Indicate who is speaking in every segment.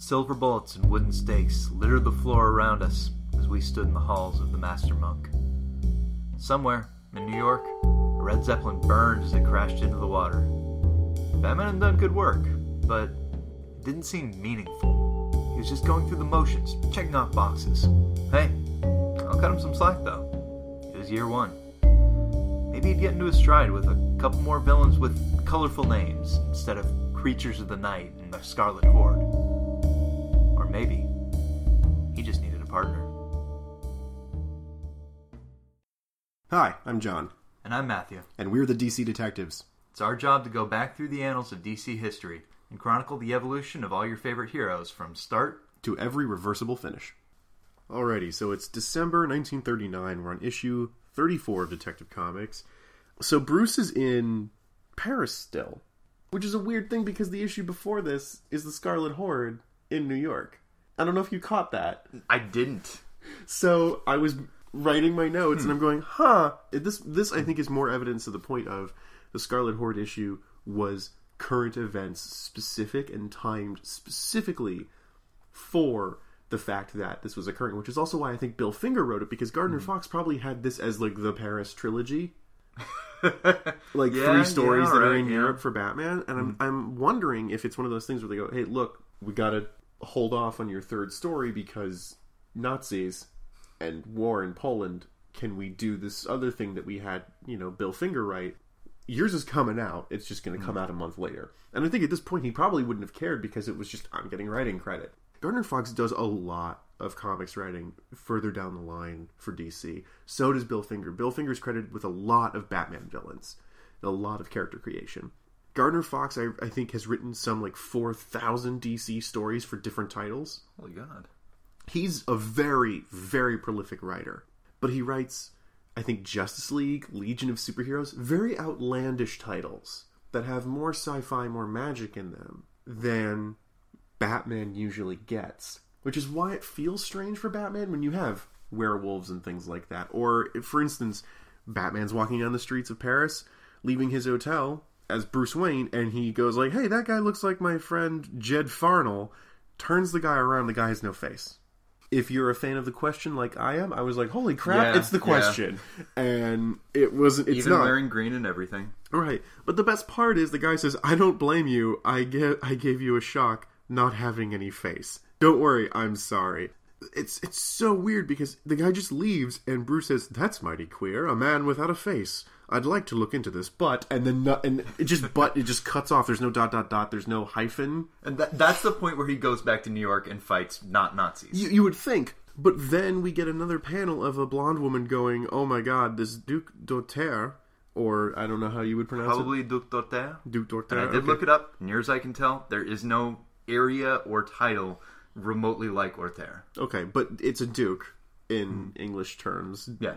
Speaker 1: Silver bullets and wooden stakes littered the floor around us as we stood in the halls of the Master Monk. Somewhere, in New York, a red Zeppelin burned as it crashed into the water. Batman had done good work, but it didn't seem meaningful. He was just going through the motions, checking off boxes. Hey, I'll cut him some slack though. It was year one. Maybe he'd get into his stride with a couple more villains with colorful names instead of creatures of the night and the Scarlet Horde. Maybe he just needed a partner.
Speaker 2: Hi, I'm John,
Speaker 1: And I'm Matthew.
Speaker 2: and we're the DC Detectives.
Speaker 1: It's our job to go back through the annals of DC history and chronicle the evolution of all your favorite heroes from start.
Speaker 2: to every reversible finish. Alrighty, so it's December 1939. We're on issue 34 of Detective Comics. So Bruce is in Paris still, which is a weird thing because the issue before this is the Scarlet Horde in New York. I don't know if you caught that.
Speaker 1: I didn't.
Speaker 2: So I was writing my notes and I'm going, huh. This this I think is more evidence to the point of the Scarlet Horde issue was current events specific and timed specifically for the fact that this was occurring, which is also why I think Bill Finger wrote it because Gardner mm-hmm. Fox probably had this as like the Paris trilogy. like
Speaker 1: Yeah,
Speaker 2: three stories that are in
Speaker 1: yeah.
Speaker 2: Europe for Batman, and I'm mm-hmm. I'm wondering if it's one of those things where they go, "Hey, look, we got to hold off on your third story because Nazis and war in Poland. Can we do this other thing that we had, you know, Bill Finger write? Yours is coming out. It's just going to come mm. out a month later. And I think at this point he probably wouldn't have cared because it was just I'm getting writing credit. Gardner Fox does a lot of comics writing further down the line for DC. So does Bill Finger. Bill Finger's credited with a lot of Batman villains, a lot of character creation. Gardner Fox, I, I think, has written some like 4,000 DC stories for different titles.
Speaker 1: Holy God.
Speaker 2: He's a very, very prolific writer. But he writes, I think, Justice League, Legion of Superheroes, very outlandish titles that have more sci fi, more magic in them than Batman usually gets. Which is why it feels strange for Batman when you have werewolves and things like that. Or, if, for instance, Batman's walking down the streets of Paris, leaving his hotel as Bruce Wayne, and he goes like, "Hey, that guy looks like my friend Jed Farnell." Turns the guy around, the guy has no face. If you're a fan of the question like I am, I was like, "Holy crap,
Speaker 1: Yeah,
Speaker 2: it's the
Speaker 1: yeah.
Speaker 2: question!" And it wasn't. It's
Speaker 1: Even
Speaker 2: not
Speaker 1: wearing green and everything.
Speaker 2: right. But the best part is the guy says, "I don't blame you. I get. I gave you a shock not having any face. Don't worry. I'm sorry." It's it's so weird because the guy just leaves and Bruce says, "That's mighty queer. A man without a face. I'd like to look into this, but and then no, and it just but it just cuts off. There's no dot dot dot. There's no hyphen.
Speaker 1: And that, that's the point where he goes back to New York and fights not Nazis.
Speaker 2: You, you would think, but then we get another panel of a blonde woman going, "Oh my God, this Duke Dauter." Or I don't know how you would pronounce it.
Speaker 1: Probably Duc Dorter.
Speaker 2: it. Duke Dauter.
Speaker 1: And I did
Speaker 2: okay.
Speaker 1: look it up. Near as I can tell, there is no area or title remotely like Orther.
Speaker 2: Okay, but it's a duke in mm-hmm. English terms.
Speaker 1: Yeah.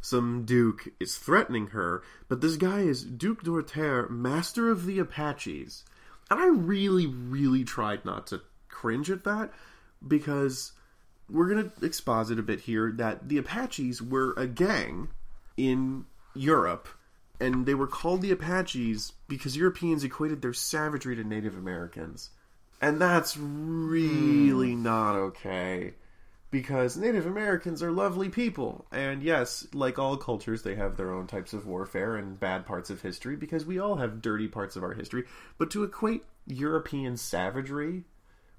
Speaker 2: Some duke is threatening her, but this guy is Duke Dorter, master of the Apaches. And I really, really tried not to cringe at that because we're going to exposit a bit here that the Apaches were a gang in Europe, and they were called the Apaches because Europeans equated their savagery to Native Americans. And that's really hmm. not okay. Because Native Americans are lovely people. And yes, like all cultures, they have their own types of warfare and bad parts of history, because we all have dirty parts of our history. But to equate European savagery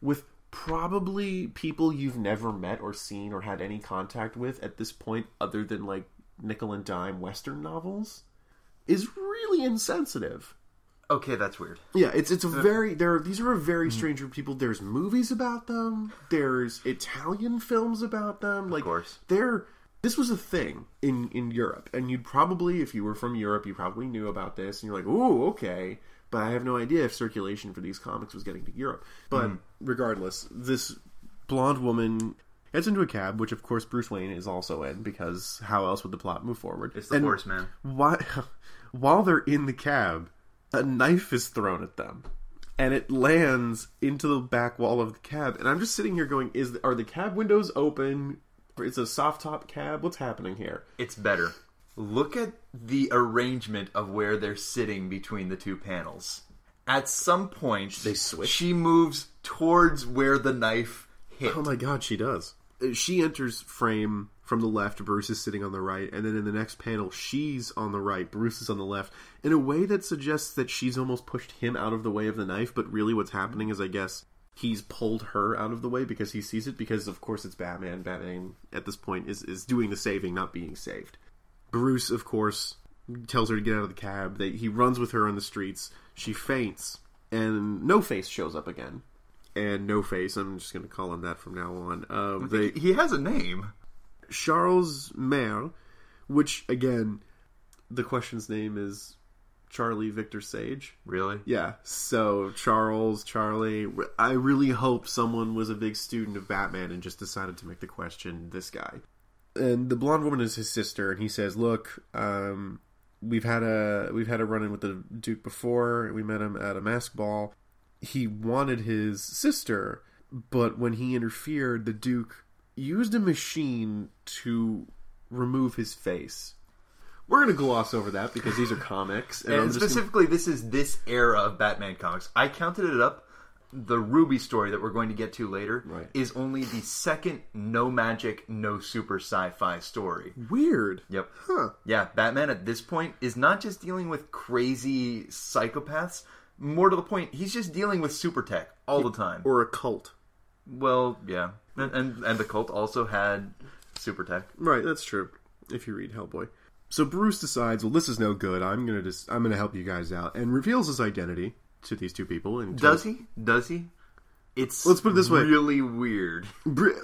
Speaker 2: with probably people you've never met or seen or had any contact with at this point, other than like nickel and dime Western novels, is really insensitive.
Speaker 1: Okay, that's weird.
Speaker 2: Yeah, it's it's a uh, very there. These are a very mm-hmm. strange group of people. There's movies about them. There's Italian films about them. Like,
Speaker 1: course.
Speaker 2: they're this was a thing in in Europe, and you'd probably, if you were from Europe, you probably knew about this, and you're like, "Ooh, okay." But I have no idea if circulation for these comics was getting to Europe. But hmm. regardless, this blonde woman gets into a cab, which of course Bruce Wayne is also in, because how else would the plot move forward?
Speaker 1: It's the
Speaker 2: And-
Speaker 1: horseman.
Speaker 2: why, while they're in the cab, a knife is thrown at them, and it lands into the back wall of the cab. And I'm just sitting here going, "Is are the cab windows open? It's a soft top cab. What's happening here?"
Speaker 1: It's better. Look at the arrangement of where they're sitting between the two panels. At some point,
Speaker 2: They switch?
Speaker 1: She moves towards where the knife hit.
Speaker 2: Oh my god, she does. Uh, She enters frame from the left, Bruce is sitting on the right, and then in the next panel, she's on the right, Bruce is on the left, in a way that suggests that she's almost pushed him out of the way of the knife, but really what's happening is, I guess, he's pulled her out of the way because he sees it, because of course it's Batman. Batman, at this point, is, is doing the saving, not being saved. Bruce, of course, tells her to get out of the cab. They, he runs with her on the streets. She faints, and No Face shows up again. And No Face, I'm just going to call him that from now on. Um, they,
Speaker 1: he has a name.
Speaker 2: Charles Maire, which again, the question's name is Charlie Victor Sage.
Speaker 1: Really?
Speaker 2: Yeah, so Charles, Charlie. I really hope someone was a big student of Batman and just decided to make the question this guy. And the blonde woman is his sister, and he says, "Look, um, we've had a we've had a run in with the Duke before. We met him at a mask ball. He wanted his sister, but when he interfered, the Duke used a machine to remove his face." We're gonna gloss over that because these are comics, and, I'm
Speaker 1: And
Speaker 2: just gonna-
Speaker 1: specifically, this is this era of Batman comics. I counted it up. The Ruby story that we're going to get to later
Speaker 2: Right.
Speaker 1: is only the second no magic, no super sci-fi story.
Speaker 2: weird.
Speaker 1: Yep.
Speaker 2: Huh.
Speaker 1: Yeah, Batman at this point is not just dealing with crazy psychopaths. More to the point, he's just dealing with super tech all the time.
Speaker 2: Or a cult.
Speaker 1: Well, yeah, and and, and the cult also had super tech.
Speaker 2: Right, that's true. If you read Hellboy. So Bruce decides, well, this is no good. I'm gonna just, I'm gonna help you guys out, and reveals his identity to these two people. And
Speaker 1: Does he? Does he? It's
Speaker 2: Let's put it this way.
Speaker 1: Really weird.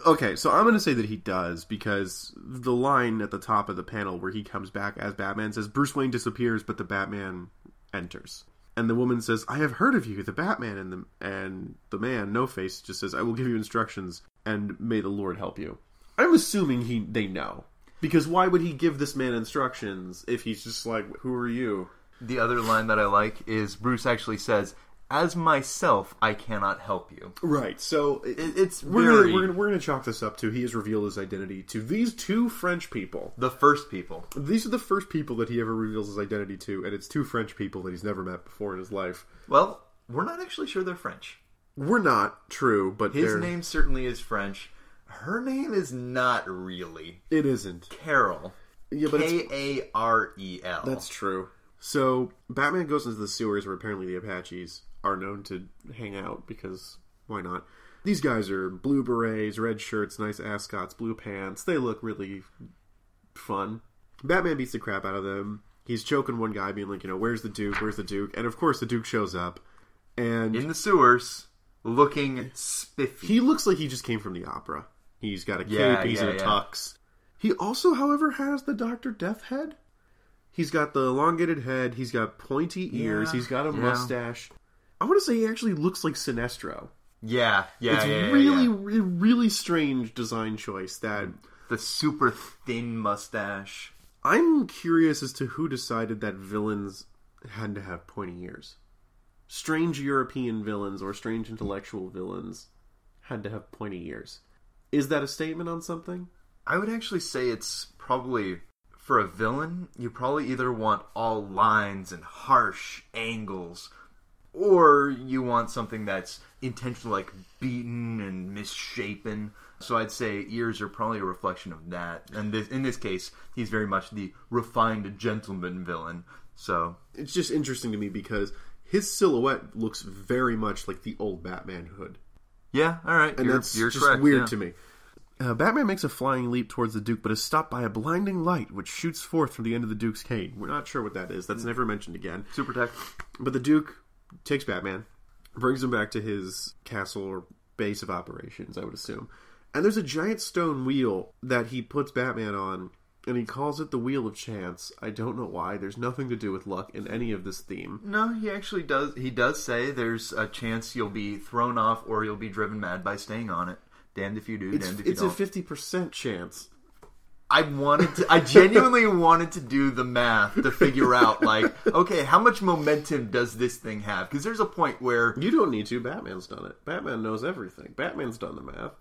Speaker 2: Okay, so I'm gonna say that he does because the line at the top of the panel where he comes back as Batman says, "Bruce Wayne disappears, but the Batman enters." And the woman says, "I have heard of you, the Batman." And the and the man, No Face, just says, "I will give you instructions, and may the Lord help you." I'm assuming he they know because why would he give this man instructions if he's just like, "Who are you?"
Speaker 1: The other line that I like is Bruce actually says, "As myself, I cannot help you."
Speaker 2: Right. So it,
Speaker 1: It- It's
Speaker 2: we're
Speaker 1: very
Speaker 2: gonna, we're gonna we're gonna chalk this up to he has revealed his identity to these two French people.
Speaker 1: the first people.
Speaker 2: These are the first people that he ever reveals his identity to, and it's two French people that he's never met before in his life.
Speaker 1: Well, we're not actually sure they're French.
Speaker 2: We're not true, but
Speaker 1: His
Speaker 2: they're-
Speaker 1: name certainly is French. Her name is not really
Speaker 2: it isn't.
Speaker 1: Carol.
Speaker 2: Yeah, but
Speaker 1: K A R E L.
Speaker 2: that's true. So Batman goes into the sewers where apparently the Apaches are known to hang out because why not? These guys are blue berets, red shirts, nice ascots, blue pants. They look really fun. Batman beats the crap out of them. He's choking one guy, being like, you know, where's the Duke? Where's the Duke? And of course, the Duke shows up, and
Speaker 1: in the sewers, looking spiffy.
Speaker 2: He looks like he just came from the opera. He's got a cape,
Speaker 1: Yeah,
Speaker 2: he's in
Speaker 1: yeah,
Speaker 2: a
Speaker 1: yeah.
Speaker 2: tux. He also, however, has the Doctor Death head. He's got the elongated head, he's got pointy ears, he's got a mustache. I want to say he actually looks like Sinestro.
Speaker 1: yeah, yeah,
Speaker 2: it's really, re- really strange design choice that
Speaker 1: the super thin mustache.
Speaker 2: I'm curious as to who decided that villains had to have pointy ears. Strange European villains or strange intellectual villains had to have pointy ears. Is that a statement on something?
Speaker 1: I would actually say it's probably for a villain, you probably either want all lines and harsh angles, or you want something that's intentionally like beaten and misshapen. So I'd say ears are probably a reflection of that. And this, in this case, he's very much the refined gentleman villain. So
Speaker 2: It's just interesting to me because his silhouette looks very much like the old Batman hood.
Speaker 1: yeah, all right,
Speaker 2: And
Speaker 1: you're,
Speaker 2: that's
Speaker 1: you're
Speaker 2: just
Speaker 1: correct,
Speaker 2: weird
Speaker 1: yeah.
Speaker 2: to me. Uh, Batman makes a flying leap towards the Duke, but is stopped by a blinding light which shoots forth from the end of the Duke's cane. We're not sure what that is. That's never mentioned again.
Speaker 1: Super tech.
Speaker 2: But the Duke takes Batman, brings him back to his castle or base of operations, I would assume. And there's a giant stone wheel that he puts Batman on, and he calls it the Wheel of Chance. I don't know why. There's nothing to do with luck in any of this theme.
Speaker 1: No, he actually does. He does say there's a chance you'll be thrown off or you'll be driven mad by staying on it. Damned if you do,
Speaker 2: It's,
Speaker 1: damned if you
Speaker 2: a
Speaker 1: don't.
Speaker 2: a fifty percent chance.
Speaker 1: I wanted to. I genuinely wanted to do the math to figure out, like, okay, how much momentum does this thing have? Because there's a point where
Speaker 2: You don't need to. Batman's done it. Batman knows everything. Batman's done the math.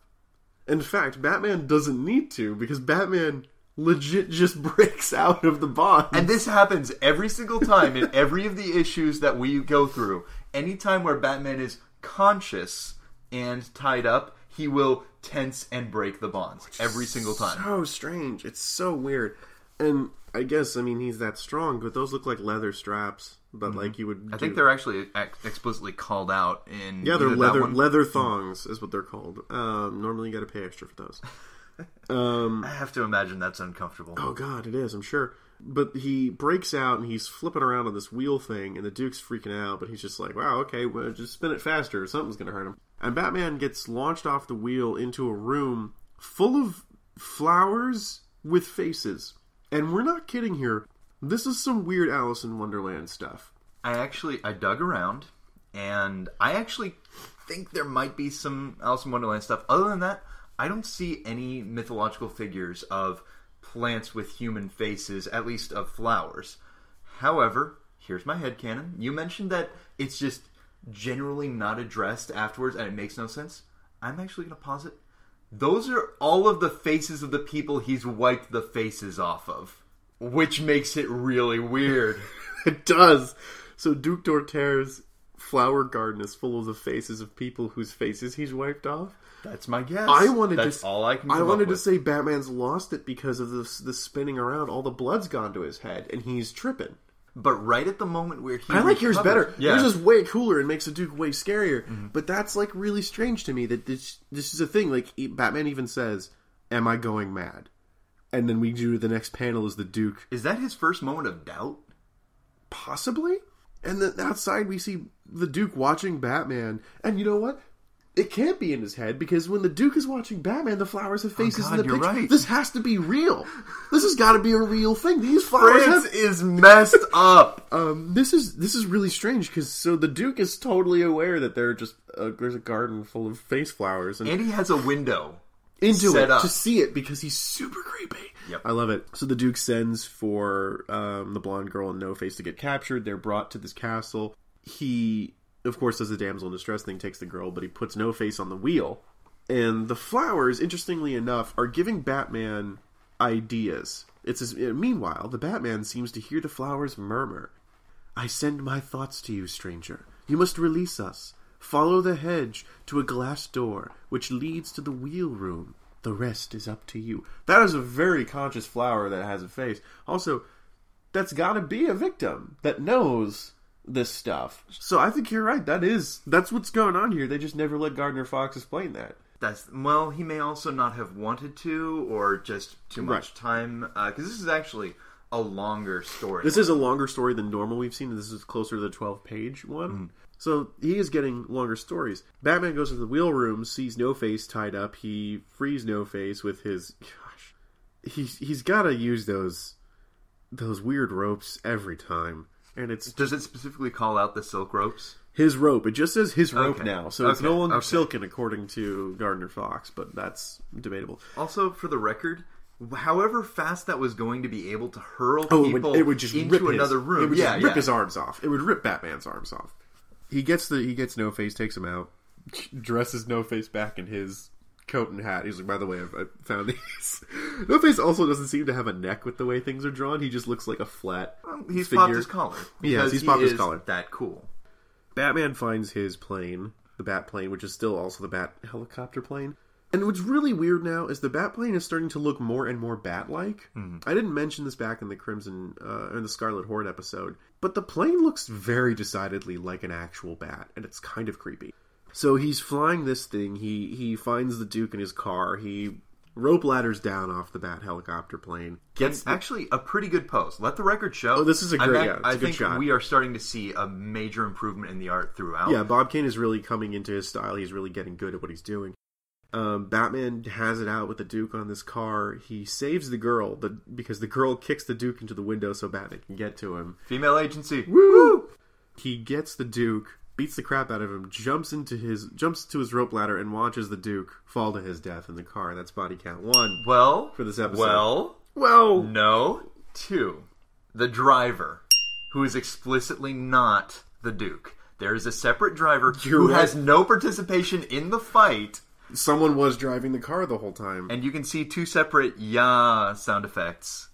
Speaker 2: In fact, Batman doesn't need to because Batman legit just breaks out of the bond.
Speaker 1: And this happens every single time in every of the issues that we go through. Anytime where Batman is conscious, and tied up, he will tense and break the bonds every single time.
Speaker 2: So strange. It's so weird. And I guess I mean he's that strong, but those look like leather straps. But like you would,
Speaker 1: Mm-hmm. I think they're actually ex- explicitly called out in
Speaker 2: yeah, they're leather leather thongs is what they're called. Um, normally you got to pay extra for those. Um,
Speaker 1: I have to imagine that's uncomfortable.
Speaker 2: oh god, it is. I'm sure. But he breaks out and he's flipping around on this wheel thing, and the Duke's freaking out. But he's just like, "Wow, okay, well, just spin it faster. Something's gonna hurt him." And Batman gets launched off the wheel into a room full of flowers with faces. And we're not kidding here. This is some weird Alice in Wonderland stuff.
Speaker 1: I actually I dug around, and I actually think there might be some Alice in Wonderland stuff. Other than that, I don't see any mythological figures of plants with human faces, at least of flowers. However, here's my head headcanon. You mentioned that it's just generally not addressed afterwards and it makes no sense. I'm actually going to posit those are all of the faces of the people he's wiped the faces off of, which makes it really weird.
Speaker 2: It does. So Duke Dorter's flower garden is full of the faces of people whose faces he's wiped off.
Speaker 1: That's my guess.
Speaker 2: I wanted
Speaker 1: That's
Speaker 2: to.
Speaker 1: all I can.
Speaker 2: I wanted to say Batman's lost it because of the the spinning around. All the blood's gone to his head, and he's tripping.
Speaker 1: but right at the moment where he,
Speaker 2: I like yours better.
Speaker 1: Yeah, Mm-hmm.
Speaker 2: Yours is way cooler and makes the Duke way scarier. But that's like really strange to me that this this is a thing. Like Batman even says, "Am I going mad?" And then we do the next panel is the Duke
Speaker 1: is that his first moment of doubt?
Speaker 2: possibly. And then outside we see the Duke watching Batman. And you know what? It can't be in his head because when the Duke is watching Batman, the flowers have faces
Speaker 1: Oh, God,
Speaker 2: in the
Speaker 1: you're
Speaker 2: picture.
Speaker 1: right.
Speaker 2: This has to be real. This has got to be a real thing. These flowers
Speaker 1: France
Speaker 2: have
Speaker 1: is messed up.
Speaker 2: um, this is this is really strange because so the Duke is totally aware that there are just uh, there's a garden full of face flowers and
Speaker 1: And he has a window.
Speaker 2: into it
Speaker 1: up.
Speaker 2: to see it because he's super creepy.
Speaker 1: Yep.
Speaker 2: I love it. So the Duke sends for um, the blonde girl and No Face to get captured. They're brought to this castle. He, of course, does the damsel in distress thing, takes the girl, but he puts No Face on the wheel. And the flowers, interestingly enough, are giving Batman ideas. It's as, meanwhile the Batman seems to hear the flowers murmur. I send my thoughts to you, stranger. You must release us. Follow the hedge to a glass door which leads to the wheel room. The rest is up to you. That is a very conscious flower that has a face. Also, that's got to be a victim that knows this stuff. So I think you're right. That is that's what's going on here. They just never let Gardner Fox explain that.
Speaker 1: That's well, he may also not have wanted to, or just too much
Speaker 2: Right.
Speaker 1: time. Uh, because this is actually a longer story.
Speaker 2: This is a longer story than normal we've seen. This is closer to the 12 page one. Mm-hmm. So he is getting longer stories. Batman goes to the wheel room, sees No Face tied up. He frees No Face with his. Gosh. He's, he's got to use those those weird ropes every time. And it's
Speaker 1: Does it specifically call out the silk ropes?
Speaker 2: his rope. It just says his rope
Speaker 1: Okay.
Speaker 2: now. So it's no longer
Speaker 1: Okay.
Speaker 2: silken, according to Gardner Fox, but that's debatable.
Speaker 1: Also, for the record, however fast that was going to be able to hurl
Speaker 2: Oh, it
Speaker 1: people
Speaker 2: would, it would just
Speaker 1: into
Speaker 2: rip his,
Speaker 1: another room.
Speaker 2: It would
Speaker 1: yeah,
Speaker 2: rip
Speaker 1: yeah.
Speaker 2: his arms off. It would rip Batman's arms off. He gets the he gets No Face, takes him out, dresses No Face back in his coat and hat. He's like, by the way, I've, I found these. no Face also doesn't seem to have a neck with the way things are drawn. He just looks like a flat.
Speaker 1: He's
Speaker 2: figure.
Speaker 1: popped his collar.
Speaker 2: Yes, he's
Speaker 1: he
Speaker 2: popped his
Speaker 1: is
Speaker 2: collar.
Speaker 1: That cool.
Speaker 2: Batman finds his plane, the Bat plane, which is still also the Bat helicopter plane. And what's really weird now is the Bat plane is starting to look more and more bat-like. I didn't mention this back in the Crimson uh, in the Scarlet Horde episode, but the plane looks very decidedly like an actual bat, and it's kind of creepy. So he's flying this thing. He he finds the Duke in his car. He rope ladders down off the Bat helicopter plane. Gets
Speaker 1: It's actually a pretty good pose. Let the record show.
Speaker 2: Oh, this is a great- yeah, it's
Speaker 1: I think
Speaker 2: shot.
Speaker 1: we are starting to see a major improvement in the art throughout.
Speaker 2: Yeah, Bob Kane is really coming into his style. He's really getting good at what he's doing. Um, Batman has it out with the Duke on this car. He saves the girl the, because the girl kicks the Duke into the window so Batman can get to him.
Speaker 1: Female agency.
Speaker 2: Woo! He gets the Duke, beats the crap out of him, jumps into his jumps to his rope ladder, and watches the Duke fall to his death in the car. That's body count one.
Speaker 1: Well,
Speaker 2: For this episode.
Speaker 1: Well,
Speaker 2: Well,
Speaker 1: no. Two. The driver, who is explicitly not the Duke. There is a separate driver
Speaker 2: You're
Speaker 1: who
Speaker 2: right.
Speaker 1: has no participation in the fight,
Speaker 2: someone was driving the car the whole time.
Speaker 1: and you can see two separate "yeah" sound effects.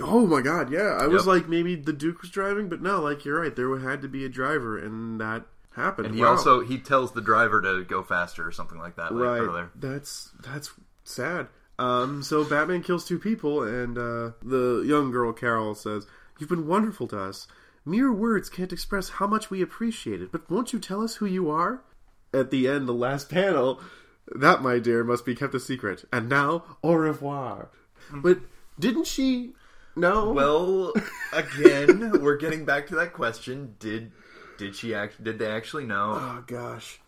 Speaker 2: Oh my god, yeah. I was like, maybe the Duke was driving, but no, like, you're right. There had to be a driver, and that happened.
Speaker 1: And he
Speaker 2: Wow.
Speaker 1: also he tells the driver to go faster or something like that. Like
Speaker 2: right.
Speaker 1: Earlier.
Speaker 2: That's that's sad. Um, so Batman kills two people, and uh, the young girl Carol says, "You've been wonderful to us. Mere words can't express how much we appreciate it. But won't you tell us who you are?" At the end, the last panel, that, my dear, must be kept a secret. And now, au revoir. But didn't she? No.
Speaker 1: Well, again, we're getting back to that question. Did did she act? Did they actually know?
Speaker 2: Oh gosh.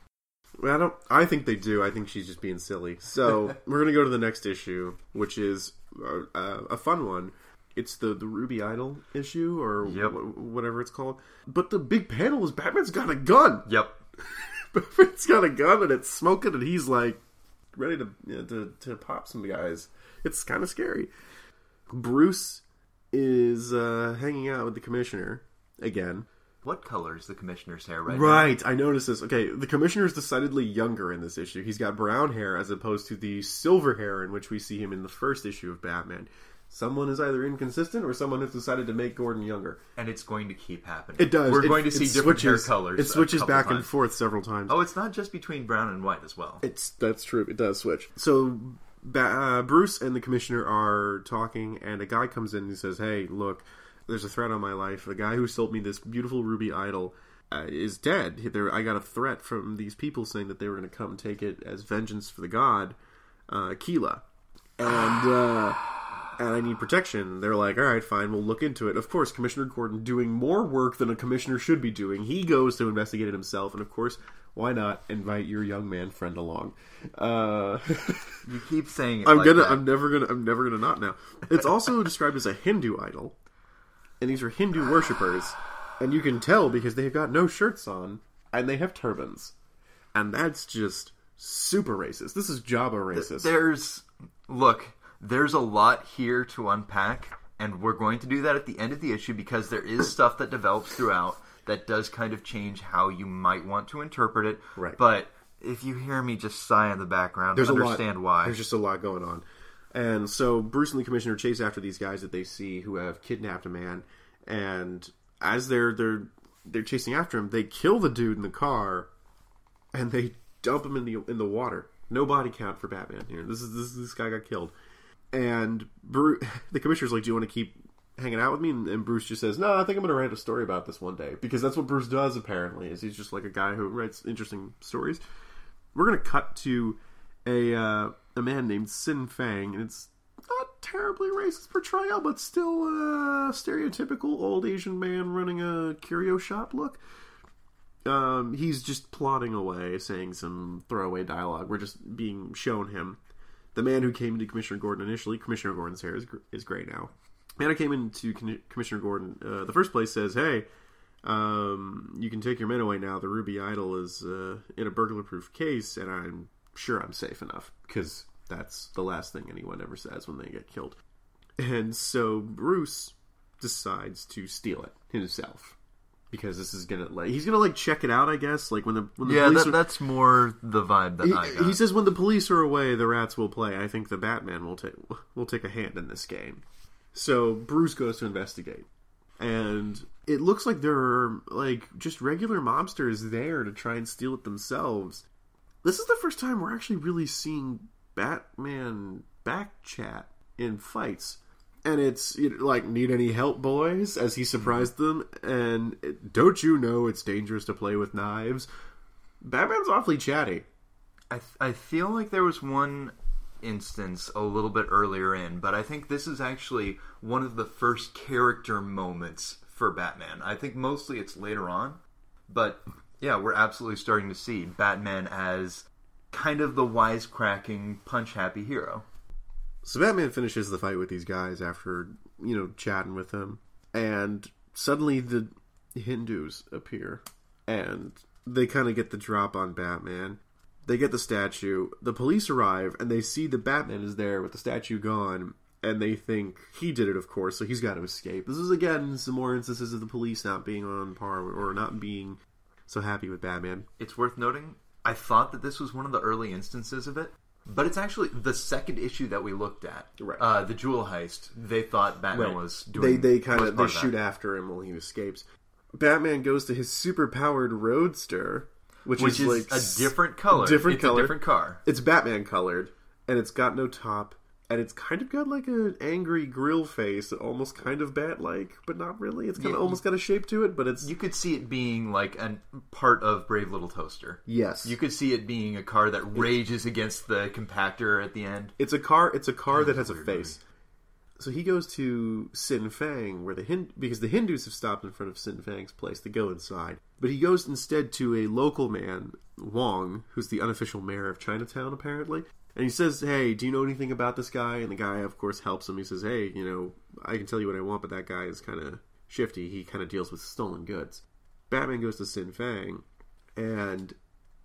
Speaker 2: Well, I don't. I think they do. I think she's just being silly. So we're gonna go to the next issue, which is uh, uh, a fun one. It's the the Ruby Idol issue, or
Speaker 1: Yep.
Speaker 2: wh- whatever it's called. But the big panel is Batman's got a gun.
Speaker 1: Yep.
Speaker 2: Batman's got a gun, and it's smoking, and he's like ready to you know, to to pop some guys. It's kind of scary. Bruce is uh, hanging out with the commissioner again.
Speaker 1: What color is the commissioner's hair right, now?
Speaker 2: Right, I noticed this. Okay, the commissioner is decidedly younger in this issue. He's got brown hair as opposed to the silver hair in which we see him in the first issue of Batman. Someone is either inconsistent or someone has decided to make Gordon younger.
Speaker 1: And it's going to keep happening.
Speaker 2: It does.
Speaker 1: We're
Speaker 2: It-
Speaker 1: going to see different
Speaker 2: switches,
Speaker 1: hair colors.
Speaker 2: It switches back and forth several times.
Speaker 1: Oh, it's not just between brown and white as well.
Speaker 2: It's that's true. It does switch. So uh, Bruce and the commissioner are talking, and a guy comes in and he says, "Hey, look, there's a threat on my life. The guy who sold me this beautiful ruby idol uh, is dead. There, I got a threat from these people saying that they were going to come take it as vengeance for the god, uh, Keela, and." And I need protection. They're like, all right, fine, we'll look into it. Of course, Commissioner Gordon doing more work than a commissioner should be doing. He goes to investigate it himself, and of course, why not invite your young man friend along? Uh,
Speaker 1: You keep saying it
Speaker 2: I'm
Speaker 1: like
Speaker 2: gonna,
Speaker 1: that.
Speaker 2: I'm never gonna, I'm never gonna not now. It's also described as a Hindu idol, and these are Hindu worshippers, and you can tell because they've got no shirts on and they have turbans, and that's just super racist. This is Jabba racist.
Speaker 1: There's look, there's a lot here to unpack, and we're going to do that at the end of the issue because there is stuff that develops throughout that does kind of change how you might want to interpret it.
Speaker 2: Right.
Speaker 1: But if you hear me just sigh in the background,
Speaker 2: There's
Speaker 1: understand
Speaker 2: a lot.
Speaker 1: why.
Speaker 2: There's just a lot going on. And so Bruce and the commissioner chase after these guys that they see who have kidnapped a man, and as they're they're they're chasing after him, they kill the dude in the car, and they dump him in the in the water. No body count for Batman here. This is this this guy got killed, and Bruce, the commissioner's like, "Do you want to keep hanging out with me?" And, and Bruce just says, "No, I think I'm going to write a story about this one day because that's what Bruce does. Apparently, is he's just like a guy who writes interesting stories." We're going to cut to a uh, a man named Sin Fang, and it's not terribly racist portrayal, but still a stereotypical old Asian man running a curio shop look. Um, he's just plodding away, saying some throwaway dialogue. We're just being shown him. The man who came to Commissioner Gordon initially, Commissioner Gordon's hair is, is gray now. Man who came into Con- Commissioner Gordon, uh, the first place says, "Hey, um, you can take your men away now. The Ruby Idol is uh, in a burglar-proof case, and I'm sure I'm safe enough because that's the last thing anyone ever says when they get killed." And so Bruce decides to steal it himself because this is gonna like he's gonna like check it out. I guess like when the when the
Speaker 1: yeah,
Speaker 2: police
Speaker 1: that,
Speaker 2: are,
Speaker 1: that's more the vibe that I
Speaker 2: he,
Speaker 1: got.
Speaker 2: he says when the police are away, the rats will play. I think the Batman will take will take a hand in this game. So Bruce goes to investigate, and it looks like there are like just regular mobsters there to try and steal it themselves. This is the first time we're actually really seeing Batman back chat in fights. And it's you know, like, need any help, boys? As he surprised them. And don't you know it's dangerous to play with knives? Batman's awfully chatty.
Speaker 1: I, I feel like there was one instance a little bit earlier in, but I think this is actually one of the first character moments for Batman. I think mostly it's later on, but yeah, we're absolutely starting to see Batman as kind of the wisecracking, punch happy hero.
Speaker 2: So Batman finishes the fight with these guys after, you know, chatting with them. And suddenly the Hindus appear. And they kind of get the drop on Batman. They get the statue. The police arrive and they see the Batman is there with the statue gone. And they think he did it, of course, so he's got to escape. This is, again, some more instances of the police not being on par or not being so happy with Batman.
Speaker 1: It's worth noting, I thought that this was one of the early instances of it, but it's actually the second issue that we looked at.
Speaker 2: Right.
Speaker 1: Uh, the jewel heist. They thought Batman was
Speaker 2: they
Speaker 1: doing.
Speaker 2: they kind
Speaker 1: was
Speaker 2: of they
Speaker 1: part
Speaker 2: shoot after him while he escapes. Batman goes to his super powered roadster, which,
Speaker 1: Which
Speaker 2: is,
Speaker 1: is
Speaker 2: like
Speaker 1: a different color.
Speaker 2: different
Speaker 1: it's
Speaker 2: color.
Speaker 1: A different car.
Speaker 2: It's Batman colored, and it's got no top, and it's kind of got like an angry grill face, almost kind of bat like, but not really. It's kind of
Speaker 1: Yeah,
Speaker 2: almost got a shape to it, but it's
Speaker 1: You could see it being like a part of Brave Little Toaster.
Speaker 2: yes,
Speaker 1: You could see it being a car that rages against the compactor at the end.
Speaker 2: It's a car. It's a car that has a face. So he goes to Sin Fang, where the Hin- because the Hindus have stopped in front of Sin Fang's place to go inside. But he goes instead to a local man, Wong, who's the unofficial mayor of Chinatown, apparently. And he says, "Hey, do you know anything about this guy?" And the guy, of course, helps him. He says, "Hey, you know, I can tell you what I want, but that guy is kind of shifty. He kind of deals with stolen goods." Batman goes to Sin Fang, and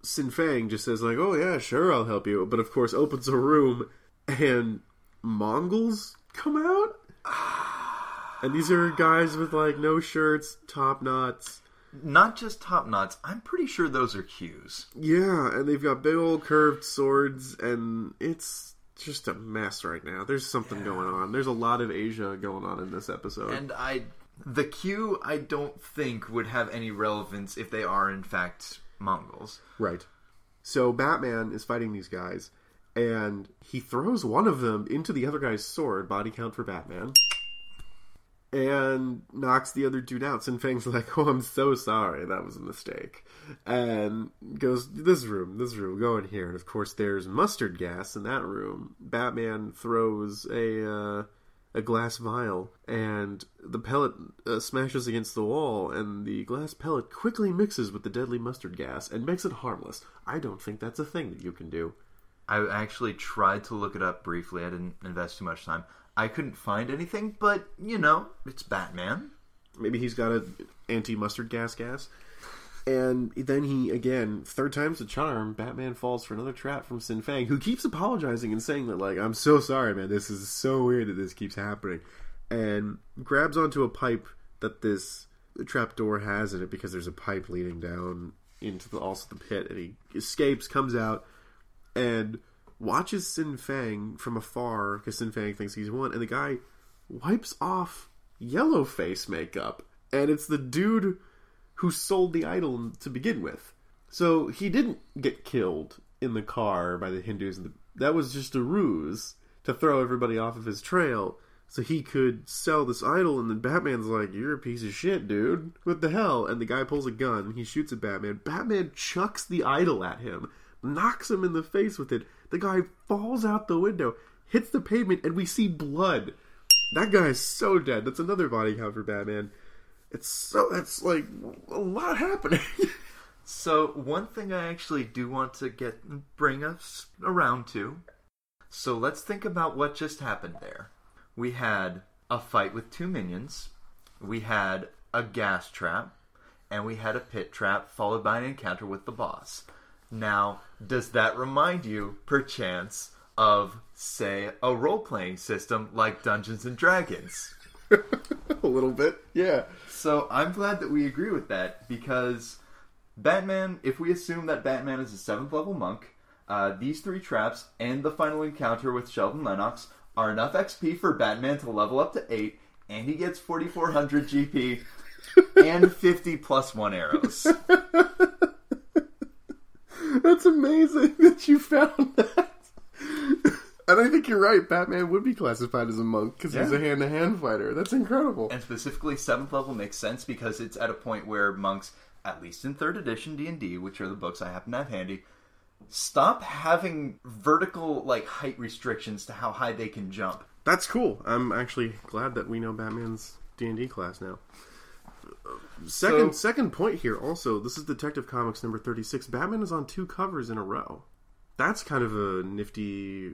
Speaker 2: Sin Fang just says like, "Oh yeah, sure, I'll help you," but of course opens a room and Mongols come out, and these are guys with like no shirts, top knots.
Speaker 1: Not just top knots. I'm pretty sure those are queues.
Speaker 2: Yeah, and they've got big old curved swords, and it's just a mess right now. There's something going on. There's a lot of Asia going on in this episode.
Speaker 1: And I, the queue, I don't think would have any relevance if they are in fact Mongols.
Speaker 2: Right. So Batman is fighting these guys, and he throws one of them into the other guy's sword, body count for Batman, and knocks the other dude out. Sin Fang's like, "Oh, I'm so sorry, that was a mistake," and goes, "This room, this room, go in here." And of course, there's mustard gas in that room. Batman throws a. Uh, a glass vial, and the pellet uh, smashes against the wall, and the glass pellet quickly mixes with the deadly mustard gas and makes it harmless. I don't think that's a thing that you can do.
Speaker 1: I actually tried to look it up briefly. I didn't invest too much time. I couldn't find anything, but you know, it's Batman.
Speaker 2: Maybe he's got a anti mustard gas gas. And then he, again, third time's the charm, Batman falls for another trap from Sin Fang, who keeps apologizing and saying that, like, I'm so sorry, man, this is so weird that this keeps happening. And grabs onto a pipe that this trap door has in it because there's a pipe leading down into the, also the pit. And he escapes, comes out, and watches Sin Fang from afar because Sin Fang thinks he's one, And the guy wipes off yellow face makeup. And it's the dude who sold the idol to begin with. So he didn't get killed in the car by the Hindus. That was just a ruse to throw everybody off of his trail so he could sell this idol. And then Batman's like, You're a piece of shit, dude. What the hell? And the guy pulls a gun. He shoots at Batman. Batman chucks the idol at him, knocks him in the face with it. The guy falls out the window, hits the pavement, and we see blood. That guy is so dead. That's another body count for Batman. It's so that's like a lot happening.
Speaker 1: So one thing I actually do want to get bring us around to. So let's think about what just happened there. We had a fight with two minions. We had a gas trap, and we had a pit trap followed by an encounter with the boss. Now, does that remind you, perchance, of say a role-playing system like Dungeons and Dragons?
Speaker 2: a little bit, yeah.
Speaker 1: So I'm glad that we agree with that because Batman, if we assume that Batman is a seventh level monk, uh, these three traps and the final encounter with Sheldon Lennox are enough XP for Batman to level up to 8, and he gets 4400 GP and 50 plus 1 arrows.
Speaker 2: That's amazing that you found that. and I think you're right. Batman would be classified as a monk because he's a hand-to-hand fighter. That's incredible.
Speaker 1: And specifically 7th level makes sense because it's at a point where monks, at least in 3rd edition D&D, which are the books I happen to have handy, stop having vertical like height restrictions to how high they can jump.
Speaker 2: That's cool. I'm actually glad that we know Batman's D and D class now. Second,
Speaker 1: So-
Speaker 2: second point here. Also, this is Detective Comics number thirty-six. Batman is on two covers in a row. That's kind of a nifty,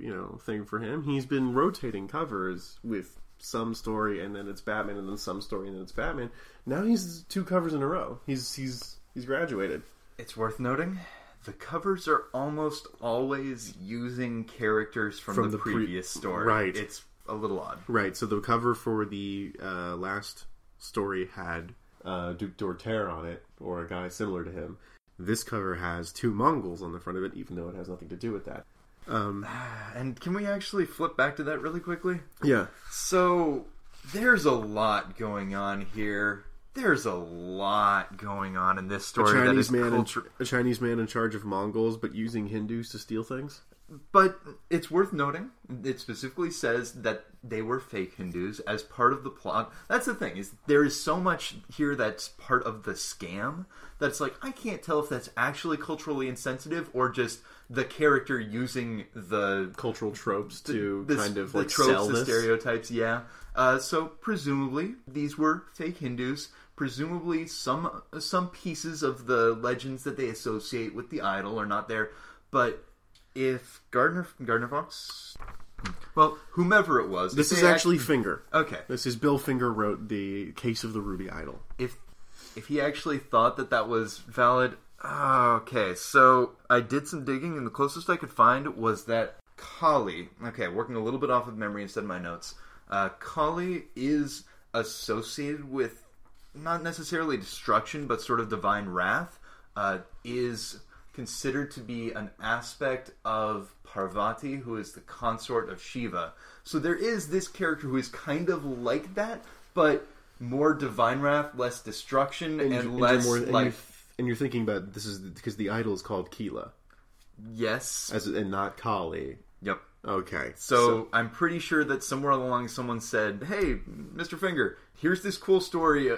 Speaker 2: you know, thing for him. He's been rotating covers with some story, and then it's Batman, and then some story, and then it's Batman. Now he's two covers in a row. He's he's he's graduated.
Speaker 1: It's worth noting the covers are almost always using characters from,
Speaker 2: From
Speaker 1: the,
Speaker 2: the pre-
Speaker 1: previous story.
Speaker 2: right.
Speaker 1: It's a little odd.
Speaker 2: Right. So the cover for the uh, last story had uh, Duke Dorter on it, or a guy similar to him. This cover has two Mongols on the front of it, even though it has nothing to do with that. Um,
Speaker 1: And can we actually flip back to that really quickly?
Speaker 2: yeah.
Speaker 1: So there's a lot going on here. there's a lot going on in this story that
Speaker 2: Chinese man, in, a Chinese man in charge of Mongols, but using Hindus to steal things.
Speaker 1: But it's worth noting, it specifically says that they were fake Hindus as part of the plot. That's the thing, is there is so much here that's part of the scam that's like, I can't tell if that's actually culturally insensitive or just the character using the
Speaker 2: Cultural tropes to
Speaker 1: the,
Speaker 2: kind of
Speaker 1: the
Speaker 2: like
Speaker 1: tropes,
Speaker 2: sell
Speaker 1: the
Speaker 2: this.
Speaker 1: stereotypes, yeah. Uh, so presumably these were fake Hindus. Presumably some some pieces of the legends that they associate with the idol are not there. But if Gardner Gardner Fox, well, whomever it was,
Speaker 2: This
Speaker 1: if
Speaker 2: is
Speaker 1: they
Speaker 2: actually
Speaker 1: act-
Speaker 2: Finger.
Speaker 1: okay.
Speaker 2: This is Bill Finger wrote the Case of the Ruby Idol.
Speaker 1: If if he actually thought that that was valid, ah, okay. So I did some digging, and the closest I could find was that Kali. Okay, working a little bit off of memory instead of my notes. Uh, Kali is associated with not necessarily destruction, but sort of divine wrath. Uh, is considered to be an aspect of Parvati, who is the consort of Shiva. So there is this character who is kind of like that, but more divine wrath, less destruction, and,
Speaker 2: you're
Speaker 1: less
Speaker 2: more- and
Speaker 1: like
Speaker 2: you're, and you're thinking about this is because the idol is called Kila,
Speaker 1: yes,
Speaker 2: as and not Kali.
Speaker 1: yep.
Speaker 2: Okay,
Speaker 1: So, I'm pretty sure that somewhere along someone said, "Hey, Mr. Finger, here's this cool story,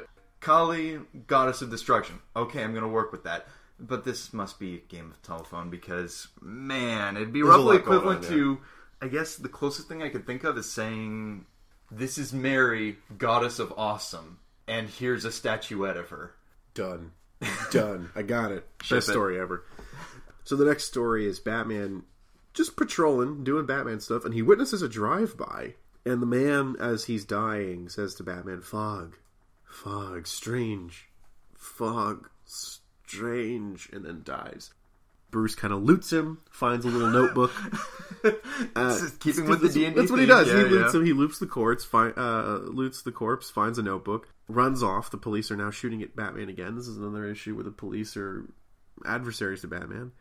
Speaker 1: Kali, goddess of destruction." Okay, I'm going to work with that. But this must be a game of telephone because man, it'd be
Speaker 2: There's
Speaker 1: roughly equivalent
Speaker 2: on,
Speaker 1: to I guess the closest thing I could think of is saying this is Mary, goddess of awesome, and here's a statuette of her.
Speaker 2: Done. Done. I got it.
Speaker 1: Ship
Speaker 2: Best
Speaker 1: it.
Speaker 2: story ever. So the next story is Batman just patrolling, doing Batman stuff, and he witnesses a drive-by. And the man, as he's dying, says to Batman, Fog. Fog. Strange. Fog. Strange. And then dies. Bruce kind of loots him, finds a little notebook. Uh,
Speaker 1: keeping with the
Speaker 2: that's-
Speaker 1: D&D
Speaker 2: That's what he does.
Speaker 1: Yeah,
Speaker 2: he loots
Speaker 1: yeah.
Speaker 2: him. He loops the corpse. Uh, loots the corpse. Finds a notebook. Runs off. The police are now shooting at Batman again. This is another issue where the police are adversaries to Batman.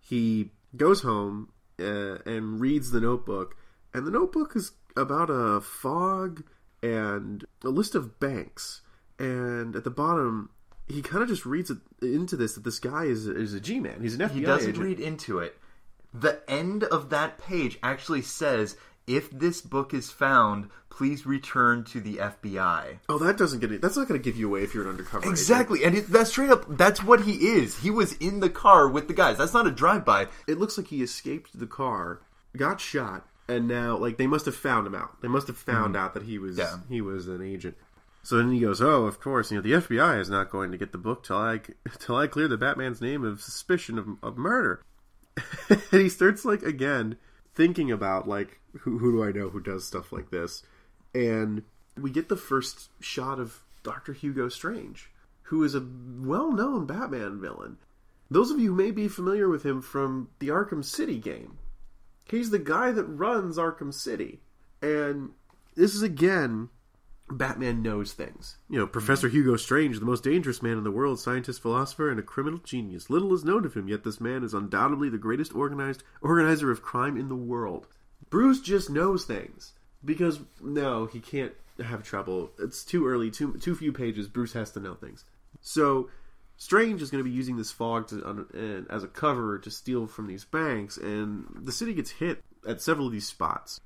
Speaker 2: He goes home uh, and reads the notebook, and the notebook is about a fog and a list of banks. And at the bottom, he kind of just reads it, into this that this guy is is a G man. He's an FBI
Speaker 1: He doesn't
Speaker 2: agent.
Speaker 1: read into it. The end of that page actually says, "If this book is found, please return to the FBI."
Speaker 2: Oh, that doesn't get it. That's not going to give you away if you're an undercover. agent.
Speaker 1: Exactly, and it, that's straight up. That's what he is. He was in the car with the guys. That's not a drive-by.
Speaker 2: It looks like he escaped the car, got shot, and now like they must have found him out. They must have found mm-hmm. out that he was
Speaker 1: Yeah.
Speaker 2: he was an agent. So then he goes, "Oh, of course, you know the FBI is not going to get the book till I till I clear the Batman's name of suspicion of, of murder." and he starts like again thinking about like who who do I know who does stuff like this, and we get the first shot of Doctor Hugo Strange, who is a well-known Batman villain. Those of you may be familiar with him from the Arkham City game. He's the guy that runs Arkham City. And this is again Batman knows things. You know, Professor mhm. Hugo Strange, the most dangerous man in the world, scientist, philosopher, and a criminal genius. Little is known of him, yet this man is undoubtedly the greatest organized organizer of crime in the world. Bruce just knows things. Because no, he can't have trouble. It's too early, too too few pages. Bruce has to know things. So Strange is going to be using this fog to, and, as a cover to steal from these banks, and the city gets hit at several of these spots.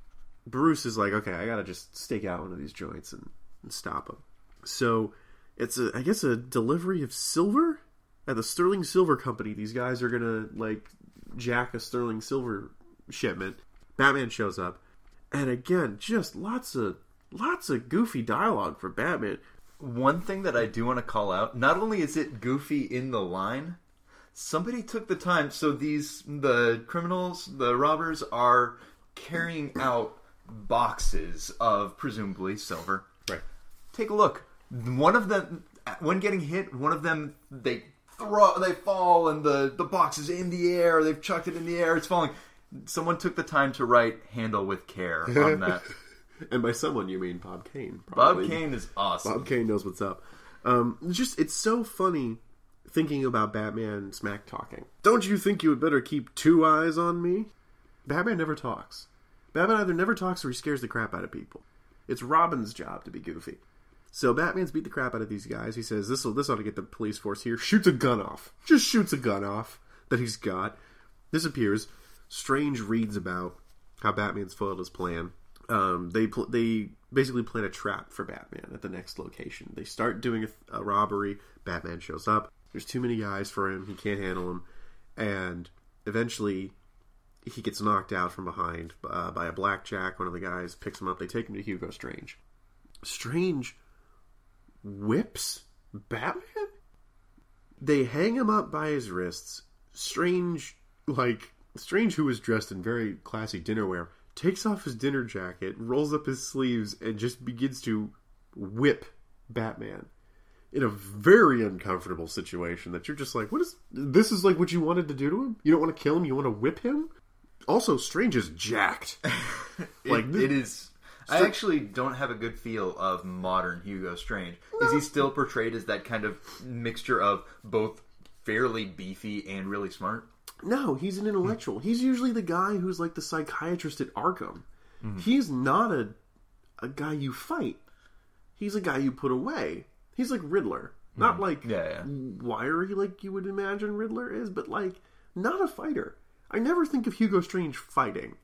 Speaker 2: Bruce is like, okay, I gotta just stake out one of these joints and, and stop him. So it's a, I guess, a delivery of silver at the Sterling Silver Company. These guys are gonna like jack a Sterling Silver shipment. Batman shows up, and again, just lots of lots of goofy dialogue for Batman.
Speaker 1: One thing that I do want to call out: not only is it goofy in the line, somebody took the time. So these the criminals, the robbers, are carrying out boxes of presumably silver.
Speaker 2: Right.
Speaker 1: Take a look. One of them, when getting hit, one of them they throw, they fall, and the the box is in the air. They've chucked it in the air. It's falling. Someone took the time to write "handle with care" on that.
Speaker 2: And by someone, you mean Bob Kane.
Speaker 1: Bob. Kane is awesome.
Speaker 2: Bob Kane knows what's up. Um, just it's so funny thinking about Batman smack talking. Don't you think you would better keep two eyes on me? Batman never talks. Batman either never talks or he scares the crap out of people. It's Robin's job to be goofy. So Batman's beat the crap out of these guys. He says this will this ought to get the police force here. Shoots a gun off. Just shoots a gun off that he's got. Disappears. Strange reads about how Batman's foiled his plan. Um, they pl- they basically plan a trap for Batman at the next location. They start doing a, a robbery. Batman shows up. There's too many guys for him. He can't handle them, and eventually he gets knocked out from behind uh, by a blackjack. One of the guys picks him up. They take him to Hugo Strange. Strange whips Batman. They hang him up by his wrists. Strange, like Strange, who was dressed in very classy dinnerwear, takes off his dinner jacket, rolls up his sleeves, and just begins to whip Batman in a very uncomfortable situation. That you're just like, what is this? Is like what you wanted to do to him? You don't want to kill him. You want to whip him. Also, Strange is jacked.
Speaker 1: like it, it is. I actually don't have a good feel of modern Hugo Strange. Is he still portrayed as that kind of mixture of both fairly beefy and really smart?
Speaker 2: No, he's an intellectual. He's usually the guy who's like the psychiatrist at Arkham. Mm-hmm. He's not a a guy you fight. He's a guy you put away. He's like Riddler. Not mm-hmm. like
Speaker 1: yeah, yeah.
Speaker 2: wiry like you would imagine Riddler is, but like not a fighter. I never think of Hugo Strange fighting.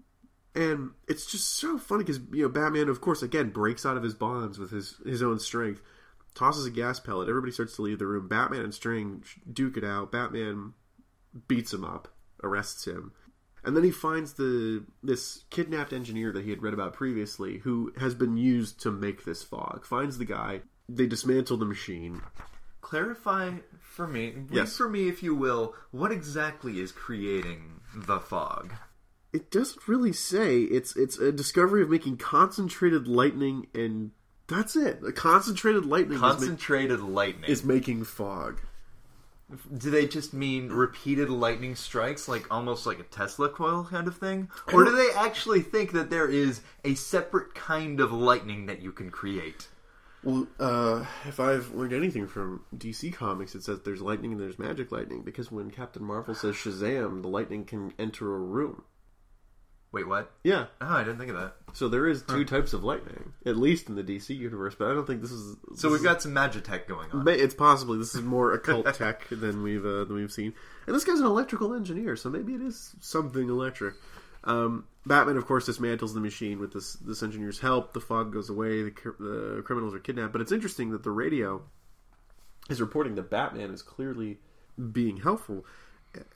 Speaker 2: And it's just so funny because you know Batman, of course, again breaks out of his bonds with his his own strength, tosses a gas pellet. Everybody starts to leave the room. Batman and Strange duke it out. Batman beats him up, arrests him, and then he finds the this kidnapped engineer that he had read about previously, who has been used to make this fog. Finds the guy. They dismantle the machine.
Speaker 1: Clarify for me, yes, for me, if you will, what exactly is creating the fog?
Speaker 2: it doesn't really say. It's it's a discovery of making concentrated lightning, and that's it. A concentrated lightning.
Speaker 1: Concentrated
Speaker 2: is ma-
Speaker 1: lightning
Speaker 2: is making fog.
Speaker 1: Do they just mean repeated lightning strikes, like almost like a Tesla coil kind of thing, or do they actually think that there is a separate kind of lightning that you can create?
Speaker 2: Well, uh, if I've learned anything from DC Comics, it says there's lightning and there's magic lightning because when Captain Marvel says Shazam, the lightning can enter a room.
Speaker 1: Wait, what?
Speaker 2: Yeah.
Speaker 1: Oh, I didn't think of that.
Speaker 2: So there is two types of lightning, at least in the DC universe, but I don't think this is. This
Speaker 1: so we've
Speaker 2: is,
Speaker 1: got some magitech going on.
Speaker 2: It's possibly this is more occult tech than we've uh, than we've seen, and this guy's an electrical engineer, so maybe it is something electric. Um, Batman, of course, dismantles the machine with this this engineer's help. The fog goes away. The, the criminals are kidnapped. But it's interesting that the radio is reporting that Batman is clearly being helpful,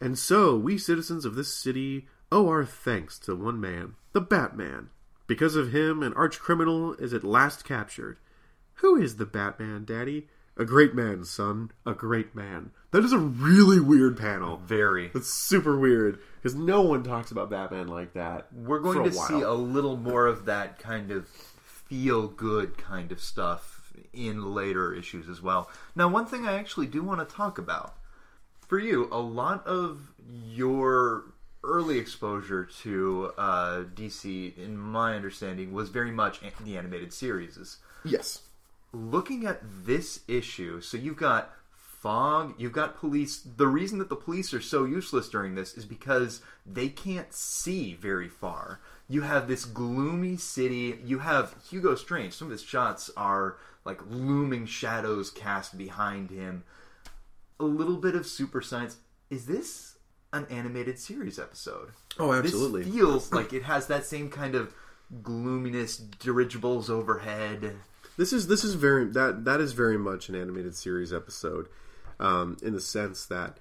Speaker 2: and so we citizens of this city owe our thanks to one man, the Batman. Because of him, an arch criminal is at last captured. Who is the Batman, Daddy? A great man, son. A great man. That is a really weird panel.
Speaker 1: Very.
Speaker 2: That's super weird because no one talks about Batman like that.
Speaker 1: We're going to see a little more of that kind of feel good kind of stuff in later issues as well. Now, one thing I actually do want to talk about for you, a lot of your early exposure to uh, DC, in my understanding, was very much the animated series.
Speaker 2: Yes.
Speaker 1: Looking at this issue, so you've got fog, you've got police. The reason that the police are so useless during this is because they can't see very far. You have this gloomy city. You have Hugo Strange. Some of his shots are like looming shadows cast behind him. A little bit of super science. Is this an animated series episode.
Speaker 2: Oh, absolutely.
Speaker 1: This feels like it has that same kind of gloominess, dirigibles overhead.
Speaker 2: This is this is very that that is very much an animated series episode, um, in the sense that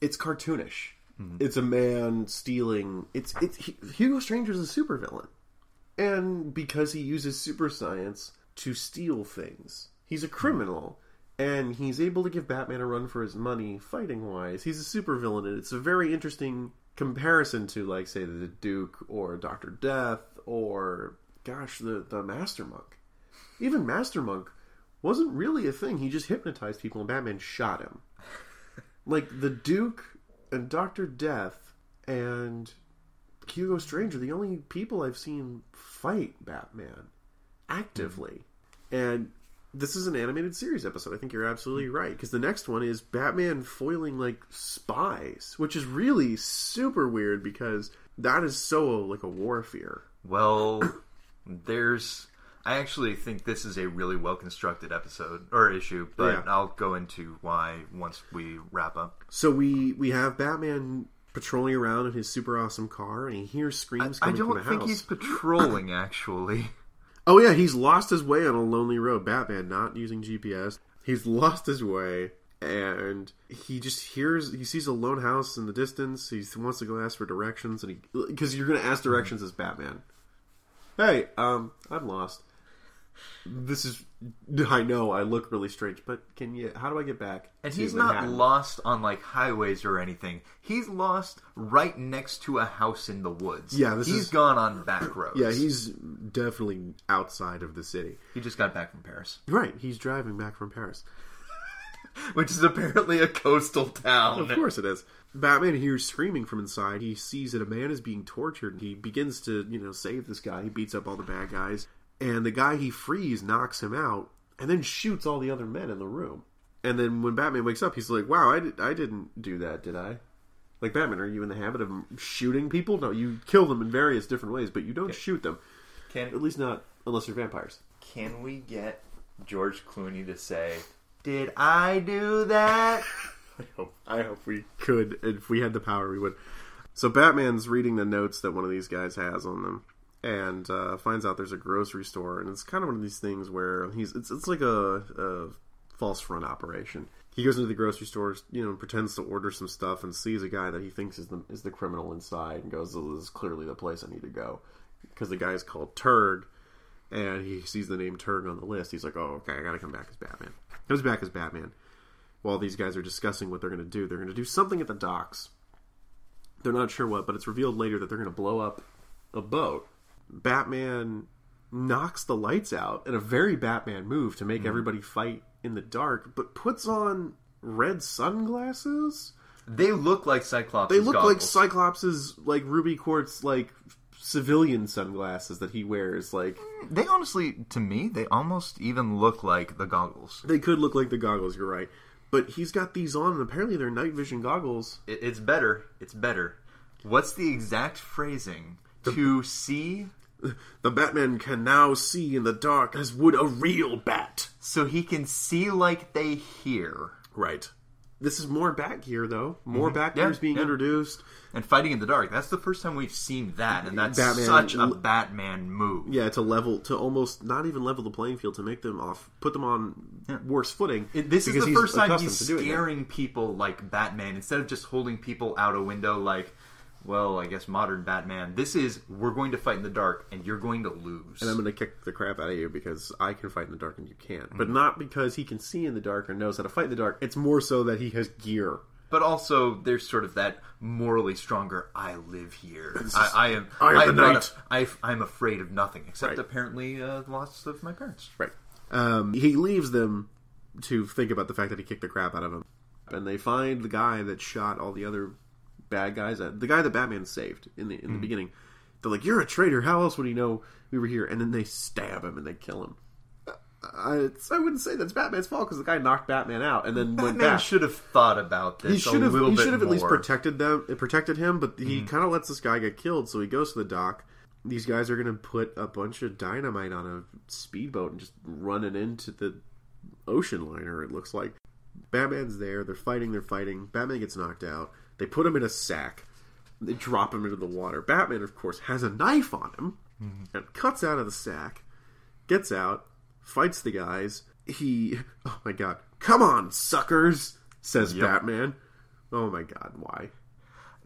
Speaker 2: it's cartoonish. Mm-hmm. It's a man stealing. It's it's Hugo Strange is a supervillain, and because he uses super science to steal things, he's a criminal and he's able to give Batman a run for his money fighting wise. He's a supervillain, and it's a very interesting comparison to, like, say, the Duke or Doctor Death or, gosh, the the Master Monk. Even Master Monk wasn't really a thing. He just hypnotized people, and Batman shot him. like the Duke and Doctor Death and Hugo Strange are the only people I've seen fight Batman actively. Mm-hmm. And this is an animated series episode. I think you're absolutely mm-hmm. right because the next one is Batman foiling like spies, which is really super weird because that is so like a war fear.
Speaker 1: Well, there's I actually think this is a really well constructed episode or issue, but
Speaker 2: Yeah.
Speaker 1: I'll go into why once we wrap up.
Speaker 2: So we we have Batman patrolling around in his super awesome car, and he hears screams
Speaker 1: I
Speaker 2: coming from the house.
Speaker 1: I don't think he's patrolling actually.
Speaker 2: Oh yeah, he's lost his way on a lonely road. Batman not using GPS. He's lost his way, and he just hears he sees a lone house in the distance. He wants to go ask for directions, and he because you're going to ask directions as Batman. Hey, um, I'm lost. This is I know I look really strange, but can you? How do I get back?
Speaker 1: And he's not
Speaker 2: Manhattan?
Speaker 1: lost on like highways or anything. He's lost right next to a house in the woods.
Speaker 2: Yeah, this
Speaker 1: he's
Speaker 2: is-
Speaker 1: gone on back roads.
Speaker 2: Yeah, he's definitely outside of the city.
Speaker 1: he just got back from Paris,
Speaker 2: Right, he's driving back from Paris.
Speaker 1: which is apparently a coastal town.
Speaker 2: Of course it is. Batman hears screaming from inside. He sees that a man is being tortured. He begins to, you know, save this guy. He beats up all the bad guys. And the guy he frees knocks him out and then shoots all the other men in the room. And then when Batman wakes up, he's like, wow, I, did, I didn't do that, did I? Like, Batman, are you in the habit of shooting people? No, you kill them in various different ways, but you don't shoot them.
Speaker 1: Can At
Speaker 2: least not unless you're vampires.
Speaker 1: can we get George Clooney to say, "Did I do that"?
Speaker 2: I hope, I hope we could. If we had the power, we would. So Batman's reading the notes that one of these guys has on them, and uh, finds out there's a grocery store, and it's kind of one of these things where he's it's it's like a, a false front operation. He goes into the grocery store, you know, pretends to order some stuff, and sees a guy that he thinks is the is the criminal inside, and goes, "This is clearly the place I need to go," because the guy is called Turg, and he sees the name Turg on the list. He's like, "Oh, okay, I got to come back as Batman." Comes back as Batman while these guys are discussing what they're going to do. They're going to do something at the docks. They're not sure what, but it's revealed later that they're going to blow up a boat. Batman knocks the lights out in a very Batman move to make mm-hmm. everybody fight in the dark, but puts on red sunglasses.
Speaker 1: They look like Cyclops.
Speaker 2: They look like Cyclops's like ruby quartz like civilian sunglasses that he wears. Like mm,
Speaker 1: They honestly, to me, they almost even look like the goggles.
Speaker 2: they could look like the goggles. You're right, but he's got these on, and apparently they're night vision goggles.
Speaker 1: It, it's better. It's better. What's the exact phrasing? To see,
Speaker 2: The Batman can now see in the dark as would a real bat.
Speaker 1: so he can see like they hear.
Speaker 2: Right. This is more Bat gear, though. More mm-hmm. Bat
Speaker 1: Yeah,
Speaker 2: gear is being
Speaker 1: yeah.
Speaker 2: introduced.
Speaker 1: And fighting in the dark. That's the first time we've seen that, and that's
Speaker 2: Batman-
Speaker 1: such a Batman move.
Speaker 2: Yeah, to level, to almost not even level the playing field, to make them off, put them on worse footing.
Speaker 1: It- this is the first time he's
Speaker 2: to doing that.
Speaker 1: scaring people like Batman instead of just holding people out a window like, well, I guess modern Batman. This is we're going to fight in the dark and you're going to lose.
Speaker 2: And I'm going to kick the crap out of you because I can fight in the dark and you can't.
Speaker 1: Mm-hmm.
Speaker 2: But not because he can see in the dark or knows how to fight in the dark. It's more so that he has gear.
Speaker 1: but also, there's sort of that morally stronger. I live here. I, I am.
Speaker 2: I am
Speaker 1: I
Speaker 2: the knight."
Speaker 1: a- I, I'm afraid of nothing except
Speaker 2: Right.
Speaker 1: apparently uh, the loss of my parents.
Speaker 2: Right. Um, he leaves them to think about the fact that he kicked the crap out of him. And they find the guy that shot all the other bad guys. uh, The guy that Batman saved in the in the hmm. beginning. They're like, "You're a traitor. How else would he know we were here?" And then they stab him and they kill him. I, it's- I wouldn't say that's Batman's fault because the guy knocked Batman out and then went
Speaker 1: Batman
Speaker 2: back.
Speaker 1: should have thought about this.
Speaker 2: he should have.
Speaker 1: little
Speaker 2: He should have at least protected them. Uh, protected him, but he hmm. kind of lets this guy get killed. So he goes to the dock. These guys are going to put a bunch of dynamite on a speedboat and just run it into the ocean liner. It looks like Batman's there. They're fighting. They're fighting. Batman gets knocked out. They put him in a sack. They drop him into the water. Batman, of course, has a knife on him
Speaker 1: Mm-hmm.
Speaker 2: and cuts out of the sack. Gets out, fights the guys. He, oh my god, come on, suckers, says
Speaker 1: Yep.
Speaker 2: Batman. Oh my god, why?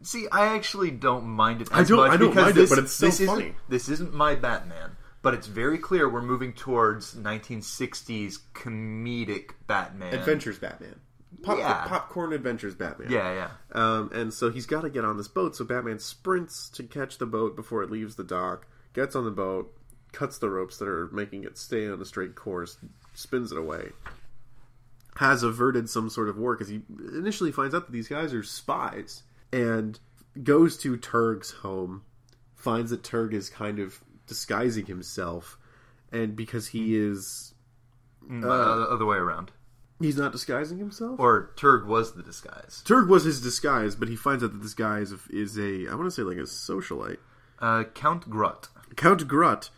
Speaker 1: See, I actually don't mind it
Speaker 2: I
Speaker 1: as
Speaker 2: don't-
Speaker 1: much
Speaker 2: I don't
Speaker 1: because
Speaker 2: mind it, but it's so
Speaker 1: this
Speaker 2: funny.
Speaker 1: Isn't, this isn't my Batman, but it's very clear we're moving towards 1960s comedic Batman.
Speaker 2: Adventures Batman. Pop,
Speaker 1: Yeah.
Speaker 2: Popcorn Adventures Batman.
Speaker 1: Yeah, yeah.
Speaker 2: Um, and so he's got to get on this boat. So Batman sprints to catch the boat before it leaves the dock, gets on the boat, cuts the ropes that are making it stay on a straight course, spins it away. Has averted some sort of war because he initially finds out that these guys are spies and goes to Turg's home, finds that Turg is kind of disguising himself, and because he is.
Speaker 1: Uh, other way around.
Speaker 2: He's not disguising himself?
Speaker 1: Or Turg was the disguise.
Speaker 2: Turg was his disguise, but he finds out that this guy is, is a I want to say like a socialite.
Speaker 1: Uh, Count Grut.
Speaker 2: Count Grut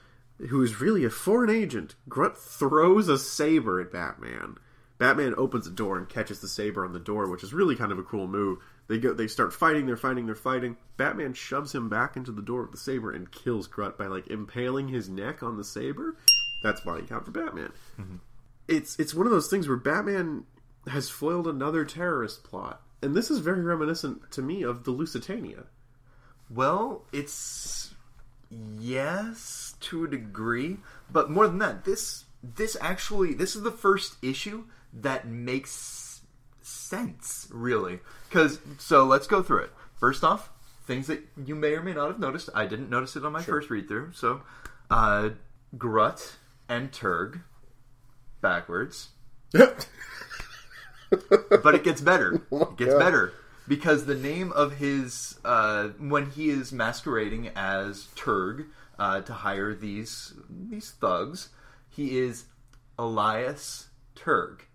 Speaker 2: who is really a foreign agent, Grunt throws a saber at Batman. Batman opens the door and catches the saber on the door, which is really kind of a cool move. They go, they start fighting, they're fighting, they're fighting. Batman shoves him back into the door with the saber and kills Grunt by like impaling his neck on the saber. That's body count for Batman. It's it's one of those things where Batman has foiled another terrorist plot, and this is very reminiscent to me of the Lusitania.
Speaker 1: Well, it's yes to a degree, but more than that, this this actually this is the first issue that makes sense, really. Because so let's go through it. First off, things that you may or may not have noticed. I didn't notice it on my first read through. So, uh, Grut and Turg backwards, but it gets better. It gets
Speaker 2: God.
Speaker 1: better because the name of his uh, when he is masquerading as Turg uh, to hire these these thugs, he is Elias Turg.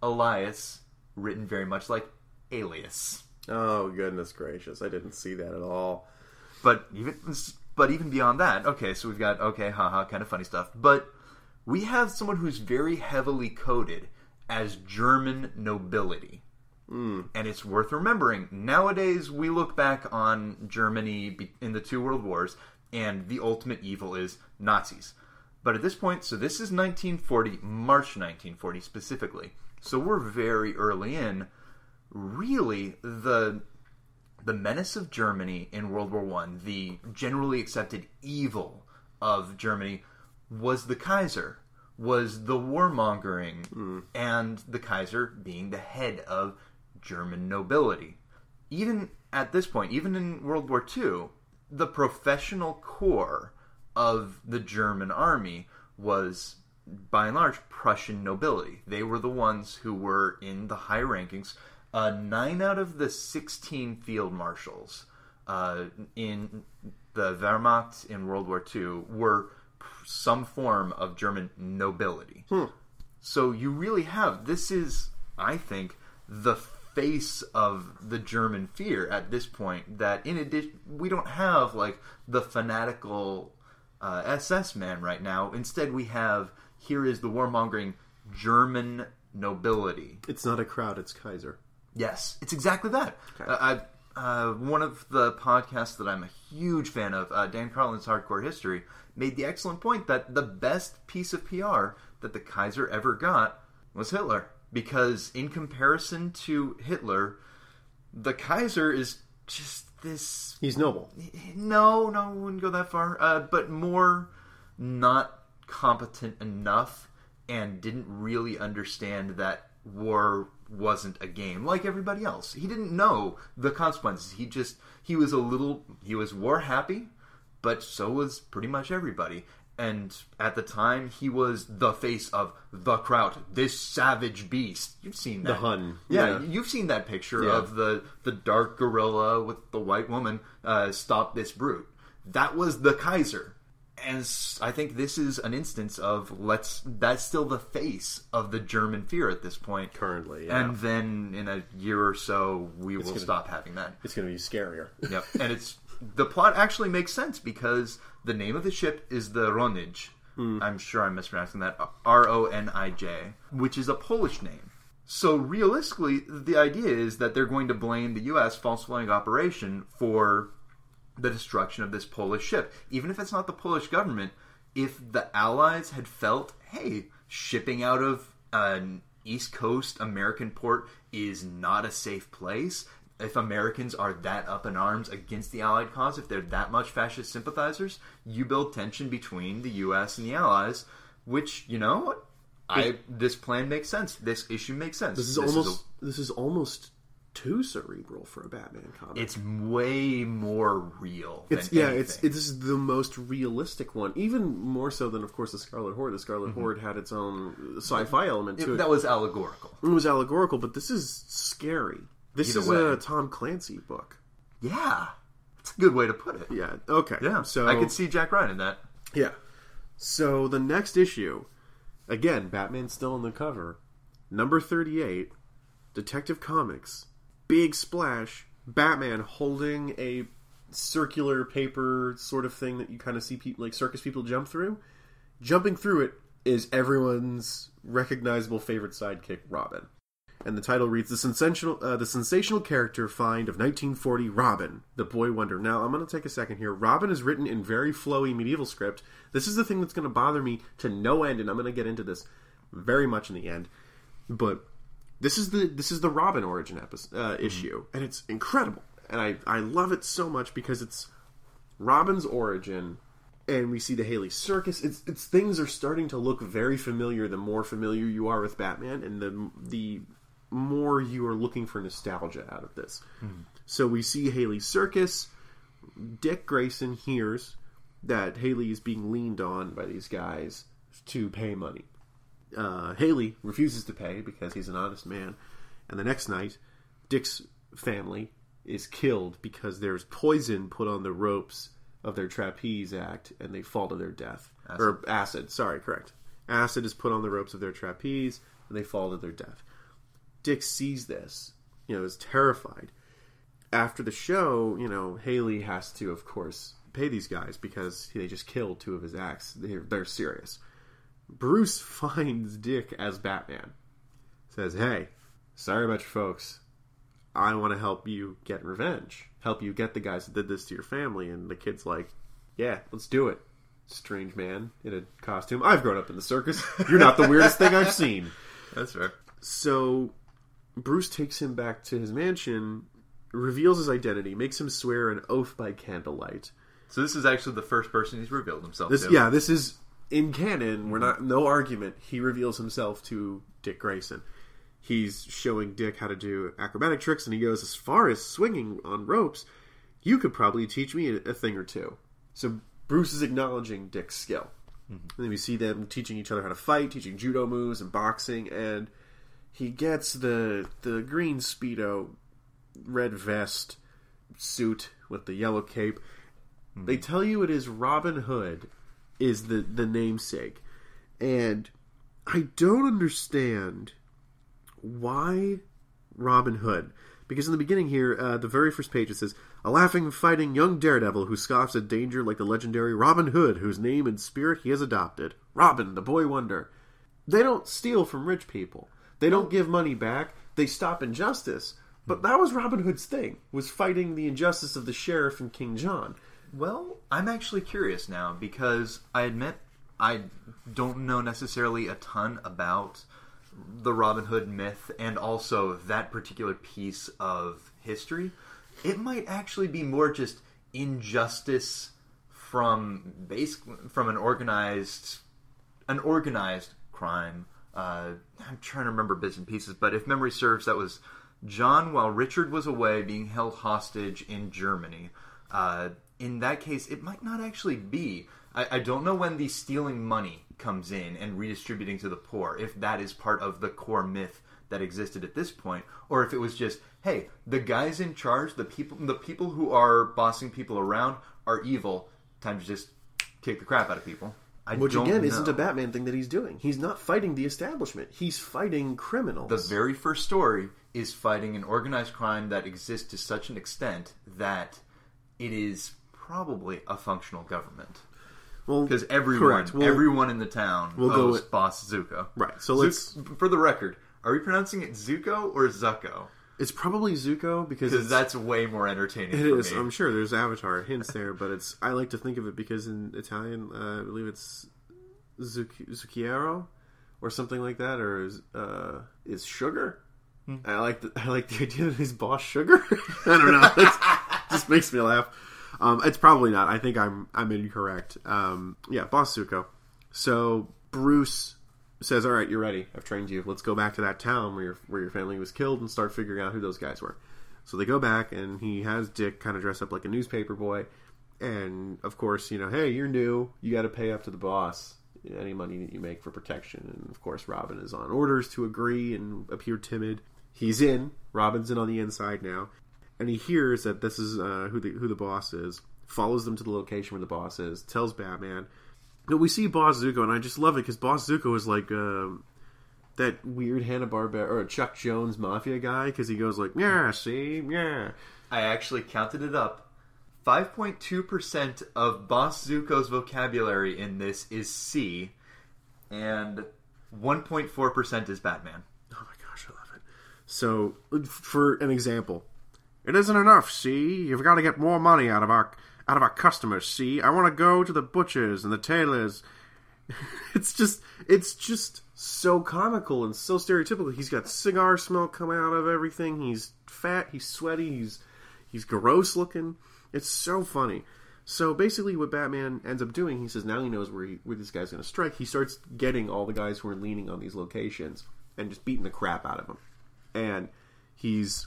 Speaker 1: Elias, written very much like Alias,
Speaker 2: Oh goodness gracious! I didn't see that at all.
Speaker 1: but even but even beyond that, okay, so we've got okay, haha, kind of funny stuff, but we have someone who's very heavily coded as German nobility. Hmm. And it's worth remembering. Nowadays, we look back on Germany in the two world wars, and the ultimate evil is Nazis. But at this point, so this is 1940, March 1940 specifically. So we're very early in. Really, the the menace of Germany in World War One, the generally accepted evil of Germany, was the Kaiser, was the warmongering, and the Kaiser being the head of German nobility. Even at this point, even in World War II, the professional core of the German army was by and large Prussian nobility. They were the ones who were in the high rankings. Uh, nine out of the 16 field marshals uh, in the Wehrmacht in World War II were some form of German nobility. So you really have this is, I think, the face of the German fear at this point. That in addition, we don't have like the fanatical uh, SS man right now. Instead, we have here is the warmongering German nobility.
Speaker 2: It's not a crowd; it's Kaiser.
Speaker 1: Yes, it's exactly that. Uh, I, uh, one of the podcasts that I'm a huge fan of, uh, Dan Carlin's Hardcore History, made the excellent point that the best piece of PR that the Kaiser ever got was Hitler. Because in comparison to Hitler, the Kaiser is just this
Speaker 2: He's noble.
Speaker 1: no, no, I wouldn't go that far. Uh, but more not competent enough and didn't really understand that war wasn't a game like everybody else. He didn't know the consequences. He just he was a little he was war happy, but so was pretty much everybody. And at the time, he was the face of the Kraut, this savage beast. You've seen that, the
Speaker 2: Hun.
Speaker 1: Yeah,
Speaker 2: Yeah.
Speaker 1: you've seen that picture
Speaker 2: Yeah.
Speaker 1: of the the dark gorilla with the white woman. Uh, stop this brute. That was the Kaiser, and I think this is an instance of let's. That's still the face of the German fear at this point.
Speaker 2: Currently, yeah.
Speaker 1: and then in a year or so, we will
Speaker 2: gonna-
Speaker 1: stop having that.
Speaker 2: It's going to be scarier.
Speaker 1: Yep, and it's the plot actually makes sense because the name of the ship is the Ronij. Hmm. I'm sure I'm mispronouncing that. R O N I J, which is a Polish name. So realistically, the idea is that they're going to blame the U.S. false flag operation for the destruction of this Polish ship, even if it's not the Polish government. If the Allies had felt, hey, shipping out of an East Coast American port is not a safe place. If Americans are that up in arms against the Allied cause, if they're that much fascist sympathizers, you build tension between the U.S. and the Allies, which you know. I this plan makes sense. This issue makes sense.
Speaker 2: This is almost this is almost too cerebral for a Batman comic.
Speaker 1: it's way more real. Than
Speaker 2: It's yeah,
Speaker 1: anything.
Speaker 2: it's it, this is the most realistic one, even more so than of course the Scarlet Horde. The Scarlet Horde had its own sci-fi element to
Speaker 1: Mm-hmm. It-
Speaker 2: it.
Speaker 1: that was allegorical.
Speaker 2: It was allegorical, but this is scary. This
Speaker 1: Either
Speaker 2: is
Speaker 1: way.
Speaker 2: a Tom Clancy book.
Speaker 1: Yeah, it's a good way to put it.
Speaker 2: Yeah. Okay.
Speaker 1: Yeah,
Speaker 2: So
Speaker 1: I could see Jack Ryan in that.
Speaker 2: Yeah. So the next issue, again, Batman's still on the cover. Number 38, Detective Comics. Big splash. Batman holding a circular paper sort of thing that you kind of see people like circus people jump through. Jumping through it is everyone's recognizable favorite sidekick, Robin. And the title reads the sensational, uh, the sensational character find of 1940, Robin, the boy wonder. Now, I'm going to take a second here. Robin is written in very flowy medieval script. This is the thing that's going to bother me to no end, and I'm going to get into this very much in the end. But this is the this is the Robin origin episode, uh, issue, and it's incredible, and I I love it so much because it's Robin's origin, and we see the Haly Circus. It's it's things are starting to look very familiar. The more familiar you are with Batman, and the the more you are looking for nostalgia out of this. So we see Haly Circus. Dick Grayson hears that Haly is being leaned on by these guys to pay money. Uh, Haly refuses to pay because he's an honest man. And the next night, Dick's family is killed because there's poison put on the ropes of their trapeze act and they fall to their death. Or acid, sorry, correct. Acid is put on the ropes of their trapeze and they fall to their death. Dick sees this, you know, is terrified. After the show, you know, Haly has to, of course, pay these guys because they just killed two of his acts. They're, they're serious. Bruce finds Dick as Batman. Says, "Hey, sorry about your folks. I want to help you get revenge. Help you get the guys that did this to your family." And the kid's like, "Yeah, let's do it." Strange man in a costume. I've grown up in the circus. You're not the weirdest thing I've seen.
Speaker 1: That's fair.
Speaker 2: So Bruce takes him back to his mansion, reveals his identity, makes him swear an oath by candlelight.
Speaker 1: So this is actually the first person he's revealed himself
Speaker 2: This
Speaker 1: to.
Speaker 2: yeah, this is in canon. We're not no argument. He reveals himself to Dick Grayson. He's showing Dick how to do acrobatic tricks, and he goes as far as swinging on ropes. You could probably teach me a, thing or two. So Bruce is acknowledging Dick's skill. Mm-hmm. And then we see them teaching each other how to fight, teaching judo moves and boxing, and he gets the the green speedo, red vest suit with the yellow cape. They mm-hmm. tell you it is Robin Hood is the the namesake, and I don't understand why Robin Hood. Because in the beginning here, uh, the very first page, it says, A laughing, fighting young daredevil who scoffs at danger like the legendary Robin Hood, whose name and spirit he has adopted. Robin, the boy wonder. They don't steal from rich people. They don't give money back. They stop injustice. But that was Robin Hood's thing, was fighting the injustice of the sheriff and King John.
Speaker 1: Well, I'm actually curious now because I admit I don't know necessarily a ton about the Robin Hood myth and also that particular piece of history. It might actually be more just injustice from base from an organized an organized crime. Uh, I'm trying to remember bits and pieces, but if memory serves, that was John while Richard was away being held hostage in Germany. Uh, in that case, it might not actually be. I, I don't know when the stealing money comes in and redistributing to the poor, if that is part of the core myth that existed at this point, or if it was just, hey, the guys in charge, the people, the people who are bossing people around, are evil. Time to just kick the crap out of people. I
Speaker 2: Which
Speaker 1: don't
Speaker 2: again
Speaker 1: know.
Speaker 2: isn't a Batman thing that he's doing. He's not fighting the establishment. He's fighting criminals.
Speaker 1: The very first story is fighting an organized crime that exists to such an extent that it is probably a functional government.
Speaker 2: well,
Speaker 1: Because everyone.
Speaker 2: We'll-
Speaker 1: everyone in the town
Speaker 2: we'll go with-
Speaker 1: Boss Zucco.
Speaker 2: Right, so let's-
Speaker 1: for the record, are we pronouncing it Zucco or Zucco?
Speaker 2: It's probably Zucco because
Speaker 1: that's way more entertaining.
Speaker 2: it is.
Speaker 1: me.
Speaker 2: I'm sure there's Avatar hints there, but it's. I like to think of it because in Italian, uh, I believe it's Zuc- Zucchiero or something like that, or is uh, is sugar.
Speaker 1: Hmm.
Speaker 2: I like the I like the idea that his boss sugar. I don't know. It just makes me laugh. Um, it's probably not. I think I'm I'm incorrect. Um, yeah, boss Zucco. So Bruce says, "All right, you're ready. I've trained you. Let's go back to that town where your where your family was killed and start figuring out who those guys were." So they go back, and he has Dick kind of dress up like a newspaper boy, and of course, you know, hey, you're new. You got to pay up to the boss any money that you make for protection. And of course, Robin is on orders to agree and appear timid. He's in. Robin's in on the inside now, and he hears that this is uh, who the who the boss is. Follows them to the location where the boss is. Tells Batman. But we see Boss Zucco, and I just love it because Boss Zucco is like um that weird Hanna Barbera or Chuck Jones mafia guy because he goes like, "Yeah, see, yeah."
Speaker 1: I actually counted it up. 5.2% of Boss Zucco's vocabulary in this is C, and 1.4% is Batman.
Speaker 2: Oh my gosh, I love it. So, for an example, it isn't enough. See, you've got to get more money out of our out of our customers. See, I want to go to the butchers and the tailors. it's just, it's just so comical and so stereotypical. He's got cigar smell coming out of everything. He's fat. He's sweaty. He's he's gross looking. It's so funny. So basically, what Batman ends up doing, he says now he knows where he, where this guy's going to strike. He starts getting all the guys who are leaning on these locations and just beating the crap out of them. And he's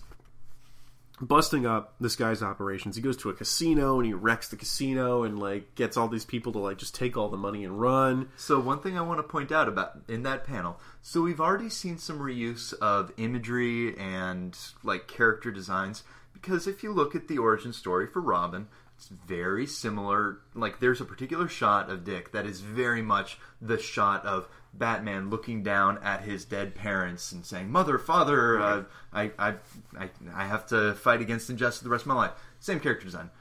Speaker 2: busting up this guy's operations. He goes to a casino and he wrecks the casino and like gets all these people to like just take all the money and run.
Speaker 1: So one thing I want to point out about in that panel, so we've already seen some reuse of imagery and like character designs because if you look at the origin story for Robin, it's very similar. Like there's a particular shot of Dick that is very much the shot of Batman looking down at his dead parents and saying, "Mother, father, uh, I, I, I, I have to fight against injustice the rest of my life." Same character design.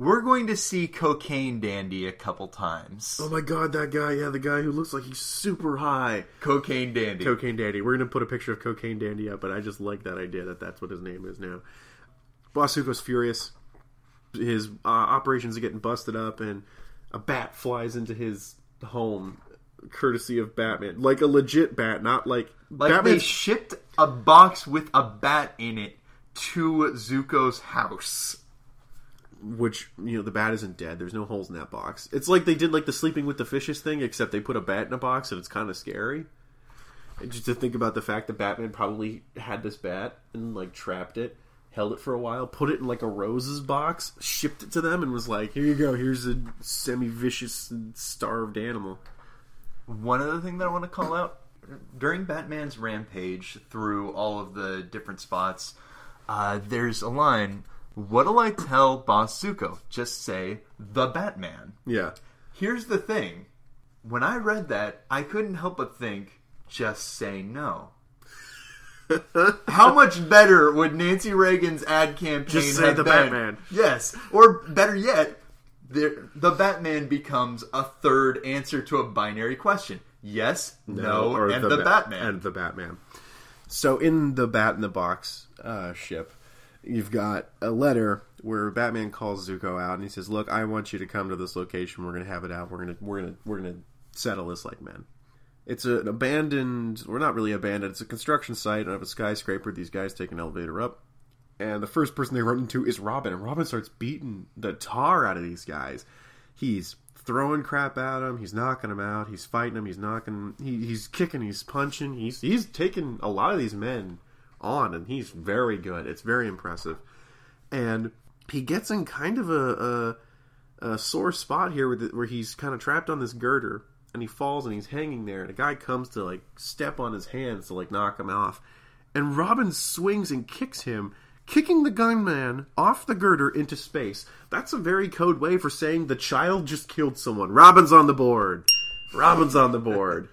Speaker 1: We're going to see Cocaine Dandy a couple times.
Speaker 2: Oh my god, that guy! Yeah, the guy who looks like he's super high.
Speaker 1: Cocaine Dandy.
Speaker 2: Cocaine Dandy. We're gonna put a picture of Cocaine Dandy up, but I just like that idea that that's what his name is now. Boss Zucco's furious. His uh, operations are getting busted up, and a bat flies into his home, courtesy of Batman, like a legit bat, not like,
Speaker 1: Like they shipped a box with a bat in it to Zucco's house.
Speaker 2: which you know the bat isn't dead. There's no holes in that box. It's like they did like the sleeping with the fishes thing, except they put a bat in a box, and it's kind of scary. And just to think about the fact that Batman probably had this bat and like trapped it, held it for a while, put it in like a roses box, shipped it to them, and was like, "Here you go. Here's a semi-vicious, starved animal."
Speaker 1: One other thing that I want to call out during Batman's rampage through all of the different spots, uh, there's a line. What'll I tell Boss Zucco? Just say the Batman.
Speaker 2: Yeah,
Speaker 1: Here's the thing. When I read that, I couldn't help but think, just say no. How much better would Nancy Reagan's ad campaign
Speaker 2: Just say
Speaker 1: have
Speaker 2: the
Speaker 1: been?
Speaker 2: Batman.
Speaker 1: Yes, or better yet, the, the Batman becomes a third answer to a binary question: yes, no,
Speaker 2: or
Speaker 1: and the,
Speaker 2: Ba-
Speaker 1: Batman.
Speaker 2: and the Batman. So in the Bat in the Box uh, ship, you've got a letter where Batman calls Zucco out and he says, "Look, I want you to come to this location. We're going to have it out. We're going to we're going to we're going to settle this like men." It's an abandoned, or not really abandoned. It's a construction site of a skyscraper. These guys take an elevator up, and the first person they run into is Robin. And Robin starts beating the tar out of these guys. He's throwing crap at them. He's knocking them out. He's fighting them. He's knocking. He, he's kicking. He's punching. He's he's taking a lot of these men on, and he's very good. It's very impressive. And he gets in kind of a a, a sore spot here it, where he's kind of trapped on this girder, and he falls and he's hanging there. And a guy comes to like step on his hands to like knock him off, and Robin swings and kicks him. Kicking the gunman off the girder into space. That's a very code way for saying the child just killed someone. Robin's on the board. Robin's on the board.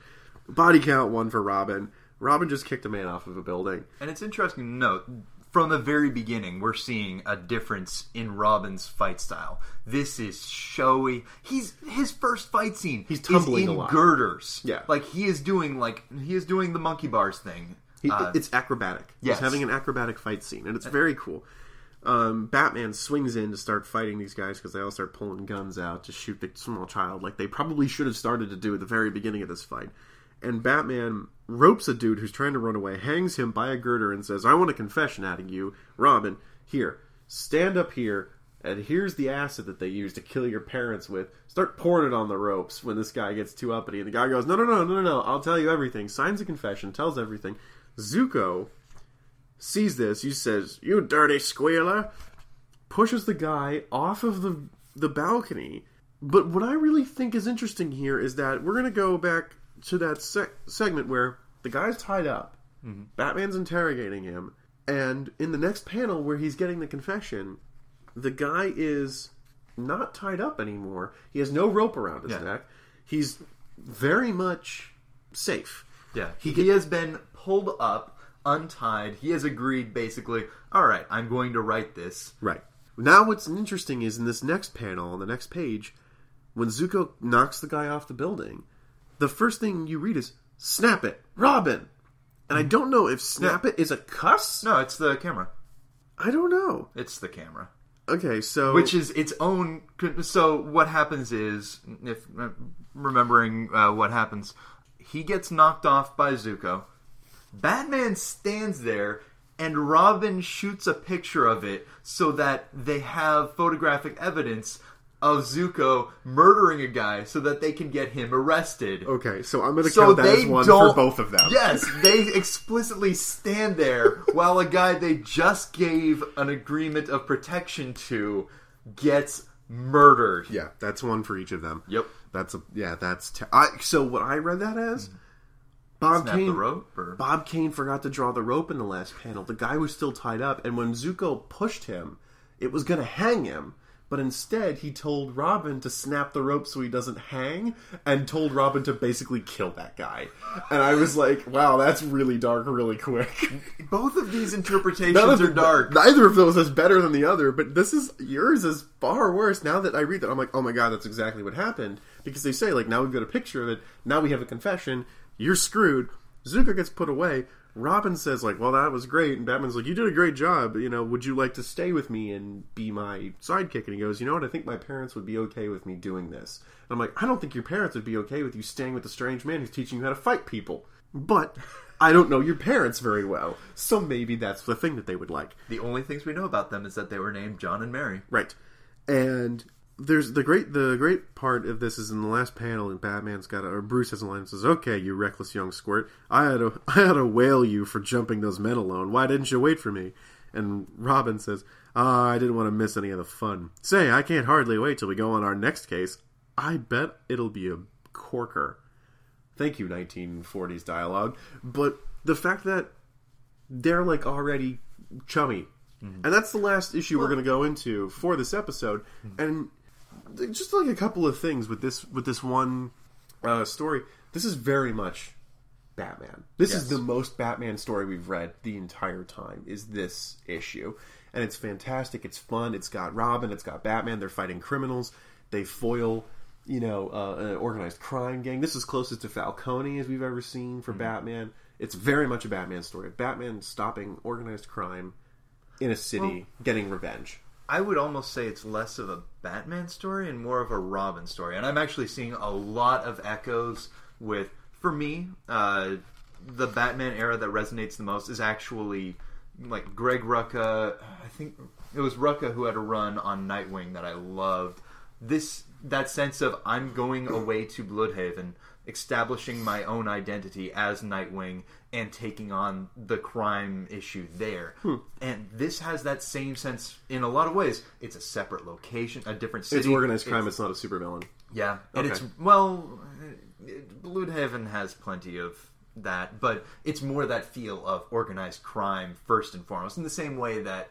Speaker 2: Body count one for Robin. Robin just kicked a man off of a building.
Speaker 1: And it's interesting to note from the very beginning, we're seeing a difference in Robin's fight style. This is showy. He's his first fight scene.
Speaker 2: He's tumbling
Speaker 1: in girders.
Speaker 2: Yeah.
Speaker 1: like he is doing like he is doing the monkey bars thing.
Speaker 2: He,
Speaker 1: Uh,
Speaker 2: it's acrobatic.
Speaker 1: yes.
Speaker 2: He's having an acrobatic fight scene, and it's very cool. Um, Batman swings in to start fighting these guys because they all start pulling guns out to shoot the small child, like they probably should have started to do at the very beginning of this fight. And Batman ropes a dude who's trying to run away, hangs him by a girder, and says, "I want a confession out of you, Robin. Here, stand up here." And here's the acid that they use to kill your parents with. Start pouring it on the ropes when this guy gets too uppity. And the guy goes, No, no, no, no, no, no. I'll tell you everything. Signs a confession, tells everything. Zucco sees this. He says, "You dirty squealer!" Pushes the guy off of the the balcony. But what I really think is interesting here is that we're going to go back to that sec- segment where the guy's tied up. Mm-hmm. Batman's interrogating him, and in the next panel where he's getting the confession, the guy is not tied up anymore. He has no rope around his
Speaker 1: Yeah.
Speaker 2: neck. He's very much safe.
Speaker 1: Yeah, he, he has been pulled up, untied. He has agreed, basically. All right, I'm going to write this.
Speaker 2: Right. Now, what's interesting is in this next panel on the next page, when Zucco knocks the guy off the building, the first thing you read is "Snap it, Robin," and I don't know if "Snap it" is a cuss.
Speaker 1: No, it's the camera.
Speaker 2: I don't know.
Speaker 1: It's the camera.
Speaker 2: Okay, so
Speaker 1: which is its own. So what happens is, if uh, remembering uh, what happens, he gets knocked off by Zucco. Batman stands there, and Robin shoots a picture of it so that they have photographic evidence of Zucco murdering a guy so that they can get him arrested.
Speaker 2: okay, so I'm going to
Speaker 1: So
Speaker 2: count that as one for both of them.
Speaker 1: Yes, they explicitly stand there while a guy they just gave an agreement of protection to gets murdered.
Speaker 2: Yeah, that's one for each of them.
Speaker 1: Yep.
Speaker 2: That's a yeah. That's te- I. So what I read that as mm. Bob
Speaker 1: Snap
Speaker 2: Kane.
Speaker 1: the rope, or
Speaker 2: Bob Kane forgot to draw the rope in the last panel. The guy was still tied up, and when Zucco pushed him, it was going to hang him. But instead, he told Robin to snap the rope so he doesn't hang, and told Robin to basically kill that guy. And I was like, "Wow, that's really dark, really quick."
Speaker 1: both of these interpretations
Speaker 2: of
Speaker 1: are dark.
Speaker 2: Neither of those is better than the other, but this is yours is far worse. Now that I read that, I'm like, oh my god, that's exactly what happened. Because they say like, now we've got a picture of it. Now we have a confession. You're screwed. Zucco gets put away. Robin says like, well, that was great, and Batman's like, you did a great job. You know, would you like to stay with me and be my sidekick? And he goes, you know what? I think my parents would be okay with me doing this. And I'm like, I don't think your parents would be okay with you staying with a strange man who's teaching you how to fight people. But I don't know your parents very well, so maybe that's the thing that they would like.
Speaker 1: The only things we know about them is that they were named John and Mary.
Speaker 2: Right. And there's the great the great part of this is in the last panel and Batman's got a, or Bruce has a line that says, Okay, you reckless young squirt, I had to I had to whale you for jumping those men alone. Why didn't you wait for me? And Robin says, Ah, I didn't want to miss any of the fun. Say, I can't hardly wait till we go on our next case. I bet it'll be a corker. Thank you, 1940s dialogue. But the fact that they're like already chummy. And that's the last issue we're going to go into for this episode. And just like a couple of things with this with this one uh, story. This is very much Batman. This is the most Batman story we've read the entire time. Is this issue, and it's fantastic. It's fun. It's got Robin. It's got Batman. They're fighting criminals. They foil, you know, uh, an organized crime gang. This is closest to Falcone as we've ever seen for Batman. It's very much a Batman story. Batman stopping organized crime in a city, getting revenge.
Speaker 1: I would almost say it's less of a Batman story and more of a Robin story. And I'm actually seeing a lot of echoes with, for me, uh, the Batman era that resonates the most is actually like Greg Rucka. I think it was Rucka who had a run on Nightwing that I loved. This that sense of I'm going away to Blüdhaven, establishing my own identity as Nightwing and taking on the crime issue there. And this has that same sense in a lot of ways. It's a separate location, a different city.
Speaker 2: It's organized crime.
Speaker 1: It's-
Speaker 2: It's, not a supervillain.
Speaker 1: yeah, and
Speaker 2: Okay.
Speaker 1: it's well, Blüdhaven has plenty of that, but it's more that feel of organized crime first and foremost, in the same way that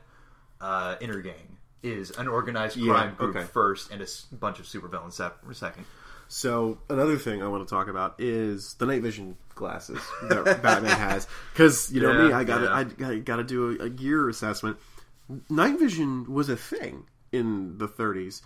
Speaker 1: uh, Intergang is an organized
Speaker 2: Yeah,
Speaker 1: crime group
Speaker 2: okay.
Speaker 1: first and a s- bunch of supervillains second.
Speaker 2: So another thing I want to talk about is the night vision glasses that Batman has. Because you know
Speaker 1: Yeah,
Speaker 2: me, I gotta
Speaker 1: yeah.
Speaker 2: I, gotta- gotta do a, a gear assessment. Night vision was a thing in the 30s.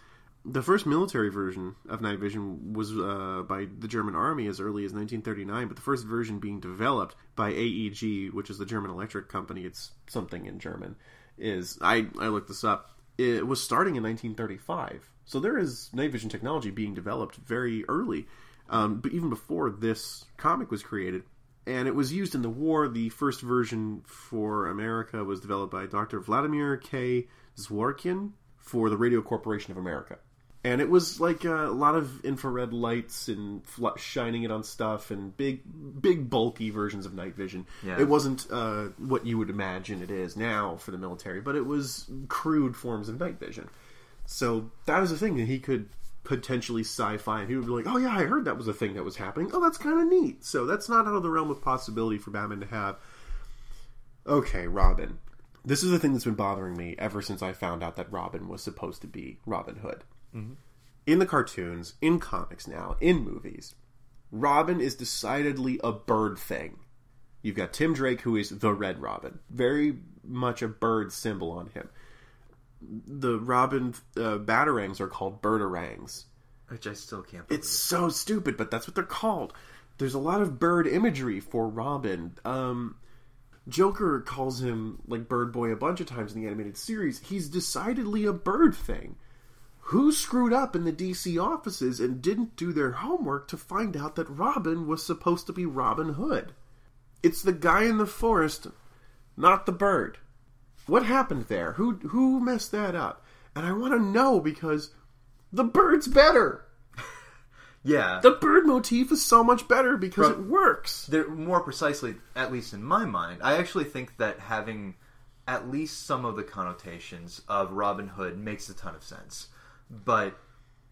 Speaker 2: The first military version of night vision was uh, by the German army as early as 1939, but the first version being developed by AEG, which is the German electric company. It's something in German. Is I I looked this up. It was starting in 1935, so there is night vision technology being developed very early, um, but even before this comic was created and it was used in the war. The first version for America was developed by Dr. Vladimir K. Zworykin for the Radio Corporation of America. And it was like uh, a lot of infrared lights and fl- shining it on stuff and big, big bulky versions of night vision.
Speaker 1: Yeah.
Speaker 2: It wasn't uh, what you would imagine it is now for the military, but it was crude forms of night vision. So that was a thing that he could potentially sci-fi, and he would be like, "Oh yeah, I heard that was a thing that was happening. Oh, that's kind of neat." So that's not out of the realm of possibility for Batman to have. Okay, Robin. This is the thing that's been bothering me ever since I found out that Robin was supposed to be Robin Hood. Mm-hmm. In the cartoons, in comics now, in movies, Robin is decidedly a bird thing. You've got Tim Drake, who is the Red Robin, very much a bird symbol on him. The Robin uh, batarangs are called birdarangs.
Speaker 1: Which I still can't believe.
Speaker 2: It's so stupid, but that's what they're called. There's a lot of bird imagery for Robin. Um, Joker calls him like Bird Boy a bunch of times in the animated series. He's decidedly a bird thing. Who screwed up in the DC offices and didn't do their homework to find out that Robin was supposed to be Robin Hood? It's the guy in the forest, not the bird. What happened there? Who who messed that up? And I want to know because the bird's better.
Speaker 1: yeah.
Speaker 2: The bird motif is so much better because it works.
Speaker 1: More precisely, at least in my mind, I actually think that having at least some of the connotations of Robin Hood makes a ton of sense. But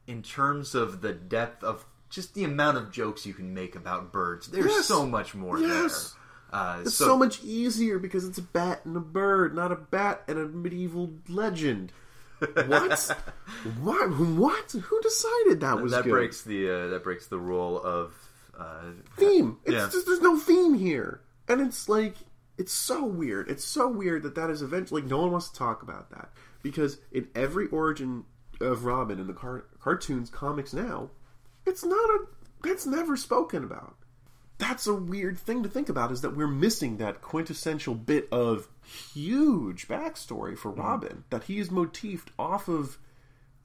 Speaker 1: in terms of the depth of just the amount of jokes you can make about birds, there's
Speaker 2: Yes.
Speaker 1: so much more
Speaker 2: Yes.
Speaker 1: there. Uh,
Speaker 2: It's so, much easier because it's a bat and a bird, not a bat and a medieval legend. What? what? What? Who decided that was
Speaker 1: that
Speaker 2: good?
Speaker 1: breaks the uh, that breaks the rule of uh,
Speaker 2: theme. It's
Speaker 1: Yeah.
Speaker 2: just there's no theme here, and it's like it's so weird. It's so weird that that is eventually like no one wants to talk about that because in every origin of Robin in the car- cartoons, comics now, it's not a that's never spoken about. That's a weird thing to think about is that we're missing that quintessential bit of huge backstory for Robin that he is motifed off of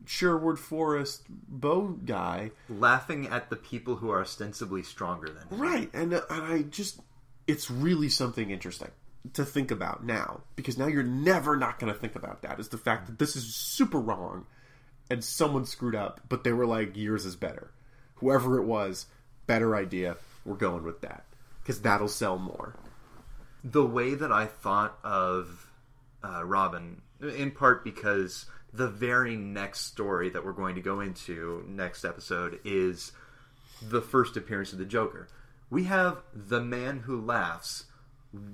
Speaker 2: Sherwood Forest bow guy
Speaker 1: laughing at the people who are ostensibly stronger than him.
Speaker 2: Right, and uh, and I just it's really something interesting to think about now because now you're never not going to think about that is the fact that this is super wrong and someone screwed up, but they were like yours is better. Whoever it was, better idea. We're going with that because that'll sell more.
Speaker 1: the way that I thought of uh, Robin, in part because the very next story that we're going to go into next episode is the first appearance of the Joker. We have the man who laughs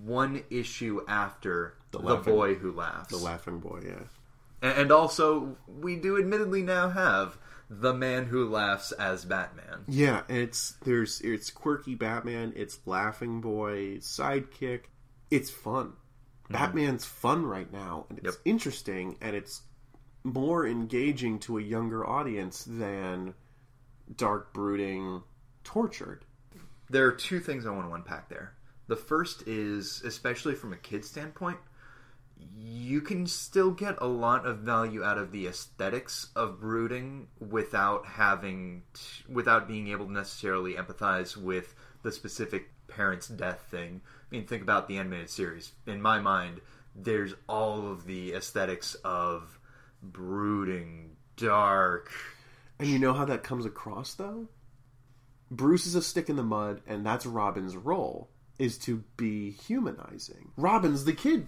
Speaker 1: one issue after the,
Speaker 2: Laughing-
Speaker 1: boy who laughs.
Speaker 2: The laughing boy, yeah.
Speaker 1: And also, we do admittedly now have the man who laughs as Batman.
Speaker 2: Yeah, it's there's it's quirky Batman, it's laughing boy, sidekick. It's fun. Mm-hmm. Batman's fun right now, and it's
Speaker 1: Yep.
Speaker 2: interesting, and it's more engaging to a younger audience than dark, brooding, tortured.
Speaker 1: There are two things I want to unpack there. The first is, especially from a kid standpoint, you can still get a lot of value out of the aesthetics of brooding without having, t- without being able to necessarily empathize with the specific parent's death thing. I mean, think about the animated series. In my mind, there's all of the aesthetics of brooding, dark.
Speaker 2: And you know how that comes across, though? Bruce is a stick in the mud, and that's Robin's role, is to be humanizing. Robin's the kid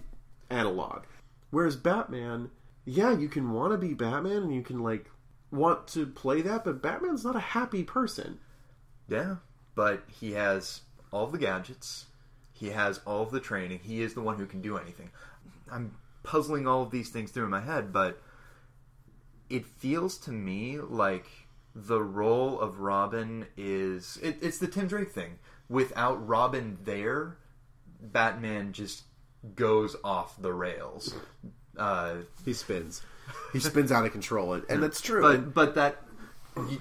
Speaker 2: analog. Whereas Batman, yeah, you can want to be Batman, and you can, like, want to play that, but Batman's not a happy person.
Speaker 1: Yeah, but he has all the gadgets. He has all the training. He is the one who can do anything. I'm puzzling all of these things through in my head, but it feels to me like the role of Robin is it, it's the Tim Drake thing. Without Robin there, Batman just goes off the rails. Uh,
Speaker 2: He spins. He spins out of control, and, and that's true.
Speaker 1: but but that you,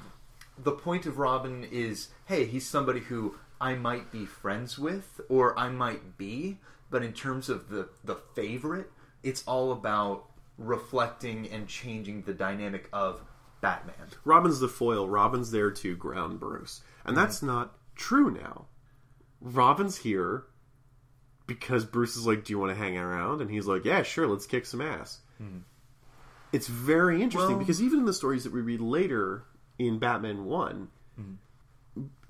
Speaker 1: the point of Robin is, hey, he's somebody who I might be friends with, or I might be. But in terms of the the favorite, it's all about reflecting and changing the dynamic of Batman.
Speaker 2: Robin's the foil. Robin's there to ground Bruce. And that's not true now. Robin's here because Bruce is like, Do you want to hang around? And he's like, Yeah, sure, let's kick some ass. It's very interesting
Speaker 1: Well-
Speaker 2: because even in the stories that we read later in Batman 1,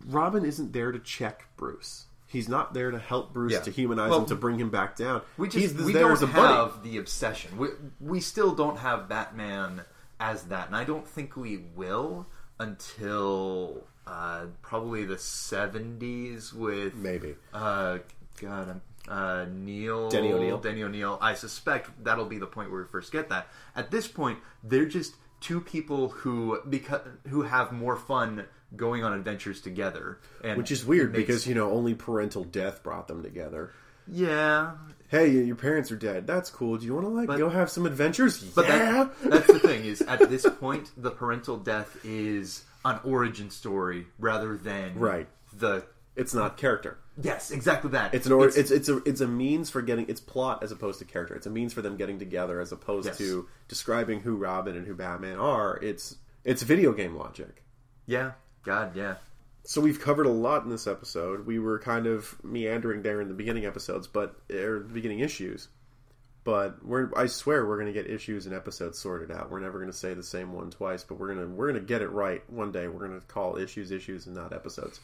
Speaker 2: Robin isn't there to check Bruce. He's not there to help Bruce
Speaker 1: Yeah.
Speaker 2: to humanize
Speaker 1: Well,
Speaker 2: him to bring him back down.
Speaker 1: We just
Speaker 2: He's
Speaker 1: we
Speaker 2: there
Speaker 1: don't
Speaker 2: as a buddy.
Speaker 1: have the obsession. We, we still don't have Batman as that, and I don't think we will until uh, probably the seventies with
Speaker 2: Maybe.
Speaker 1: Uh, God, I'm- uh, Neil
Speaker 2: Denny O'Neil.
Speaker 1: Denny O'Neil. I suspect that'll be the point where we first get that. At this point, they're just two people who because who have more fun going on adventures together, and
Speaker 2: Which is weird
Speaker 1: makes-
Speaker 2: because, you know, only parental death brought them together.
Speaker 1: yeah,
Speaker 2: hey, your parents are dead. That's cool. Do you want to like
Speaker 1: But-
Speaker 2: go have some adventures?
Speaker 1: But
Speaker 2: yeah.
Speaker 1: that, that's the thing is at this point the parental death is an origin story rather than
Speaker 2: Right.
Speaker 1: the
Speaker 2: it's not character.
Speaker 1: Yes exactly that
Speaker 2: It's an or, it's, it's a it's a means for getting it's plot as opposed to character. It's a means for them getting together as opposed
Speaker 1: Yes.
Speaker 2: to describing who Robin and who Batman are. It's it's video game logic.
Speaker 1: yeah God yeah
Speaker 2: So we've covered a lot in this episode. We were kind of meandering there in the beginning episodes, but or the beginning issues. But we're I swear we're going to get issues and episodes sorted out. We're never going to say the same one twice, but we're going to we're going to get it right one day. We're going to call issues issues and not episodes.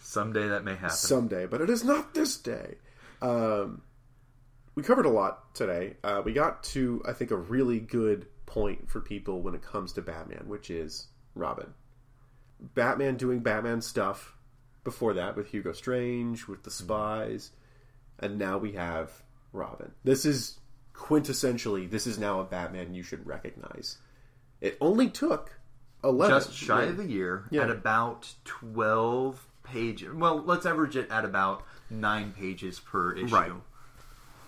Speaker 1: Someday that may happen
Speaker 2: someday, but it is not this day. Um, we covered a lot today. Uh, we got to, I think, a really good point for people when it comes to Batman, which is Robin. Batman doing Batman stuff before that with Hugo Strange, with the spies, and now we have Robin. This is quintessentially, this is now a Batman you should recognize. It only took 11.
Speaker 1: just shy of a year
Speaker 2: Yeah.
Speaker 1: at about 12 pages well let's average it at about 9 pages per issue
Speaker 2: Right.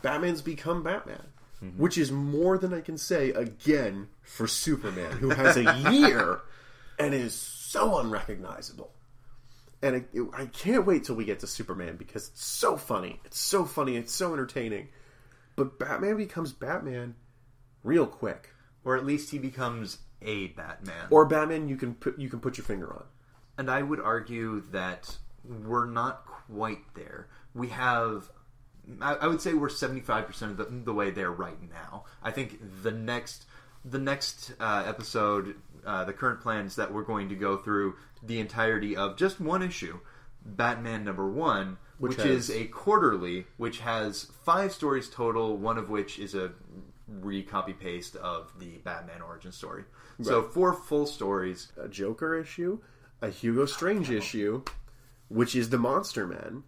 Speaker 2: Batman's become Batman, mm-hmm. which is more than I can say again for Superman, who has a year and is so unrecognizable. And I, I can't wait till we get to Superman because it's so funny. It's so funny. It's so entertaining. But Batman becomes Batman real quick.
Speaker 1: or at least he becomes a Batman
Speaker 2: Or Batman you can put you can put your finger on.
Speaker 1: And I would argue that we're not quite there. We have, I, I would say we're seventy five percent of the, the way there right now. I think the next, the next uh, episode, uh, the current plans that we're going to go through the entirety of just one issue, Batman number one,
Speaker 2: Which
Speaker 1: which, is a quarterly, which has five stories total. One of which is a re-copy paste of the Batman origin story. So four full stories.
Speaker 2: A Joker issue, a Hugo Strange issue, which is the Monster Man,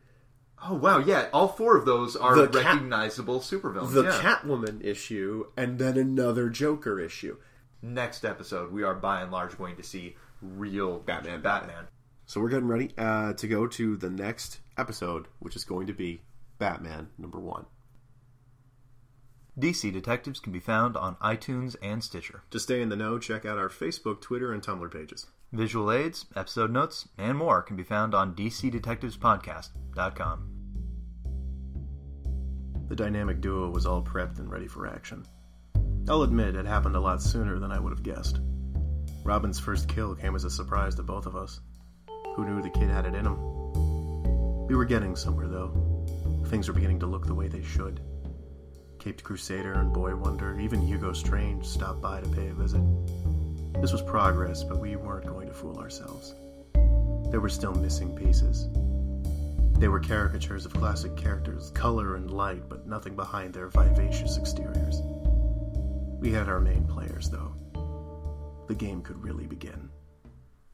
Speaker 1: Oh wow, yeah, all four of those are
Speaker 2: The cat-
Speaker 1: recognizable supervillains.
Speaker 2: the
Speaker 1: yeah.
Speaker 2: Catwoman issue, and then another Joker issue.
Speaker 1: Next episode, we are by and large going to see real
Speaker 2: Batman,
Speaker 1: Batman.
Speaker 2: So we're getting ready uh, to go to the next episode, which is going to be Batman number one.
Speaker 1: DC Detectives can be found on iTunes and Stitcher.
Speaker 2: To stay in the know, check out our Facebook, Twitter, and Tumblr pages.
Speaker 1: Visual aids, episode notes, and more can be found on DCDetectivespodcast.com.
Speaker 2: The dynamic duo was all prepped and ready for action. I'll admit it happened a lot sooner than I would have guessed. Robin's first kill came as a surprise to both of us. Who knew the kid had it in him? We were getting somewhere, though. Things were beginning to look the way they should. Caped Crusader and Boy Wonder, even Hugo Strange stopped by to pay a visit. This was progress, but we weren't going to fool ourselves. There were still missing pieces. They were caricatures of classic characters, color and light, but nothing behind their vivacious exteriors. We had our main players, though. The game could really begin.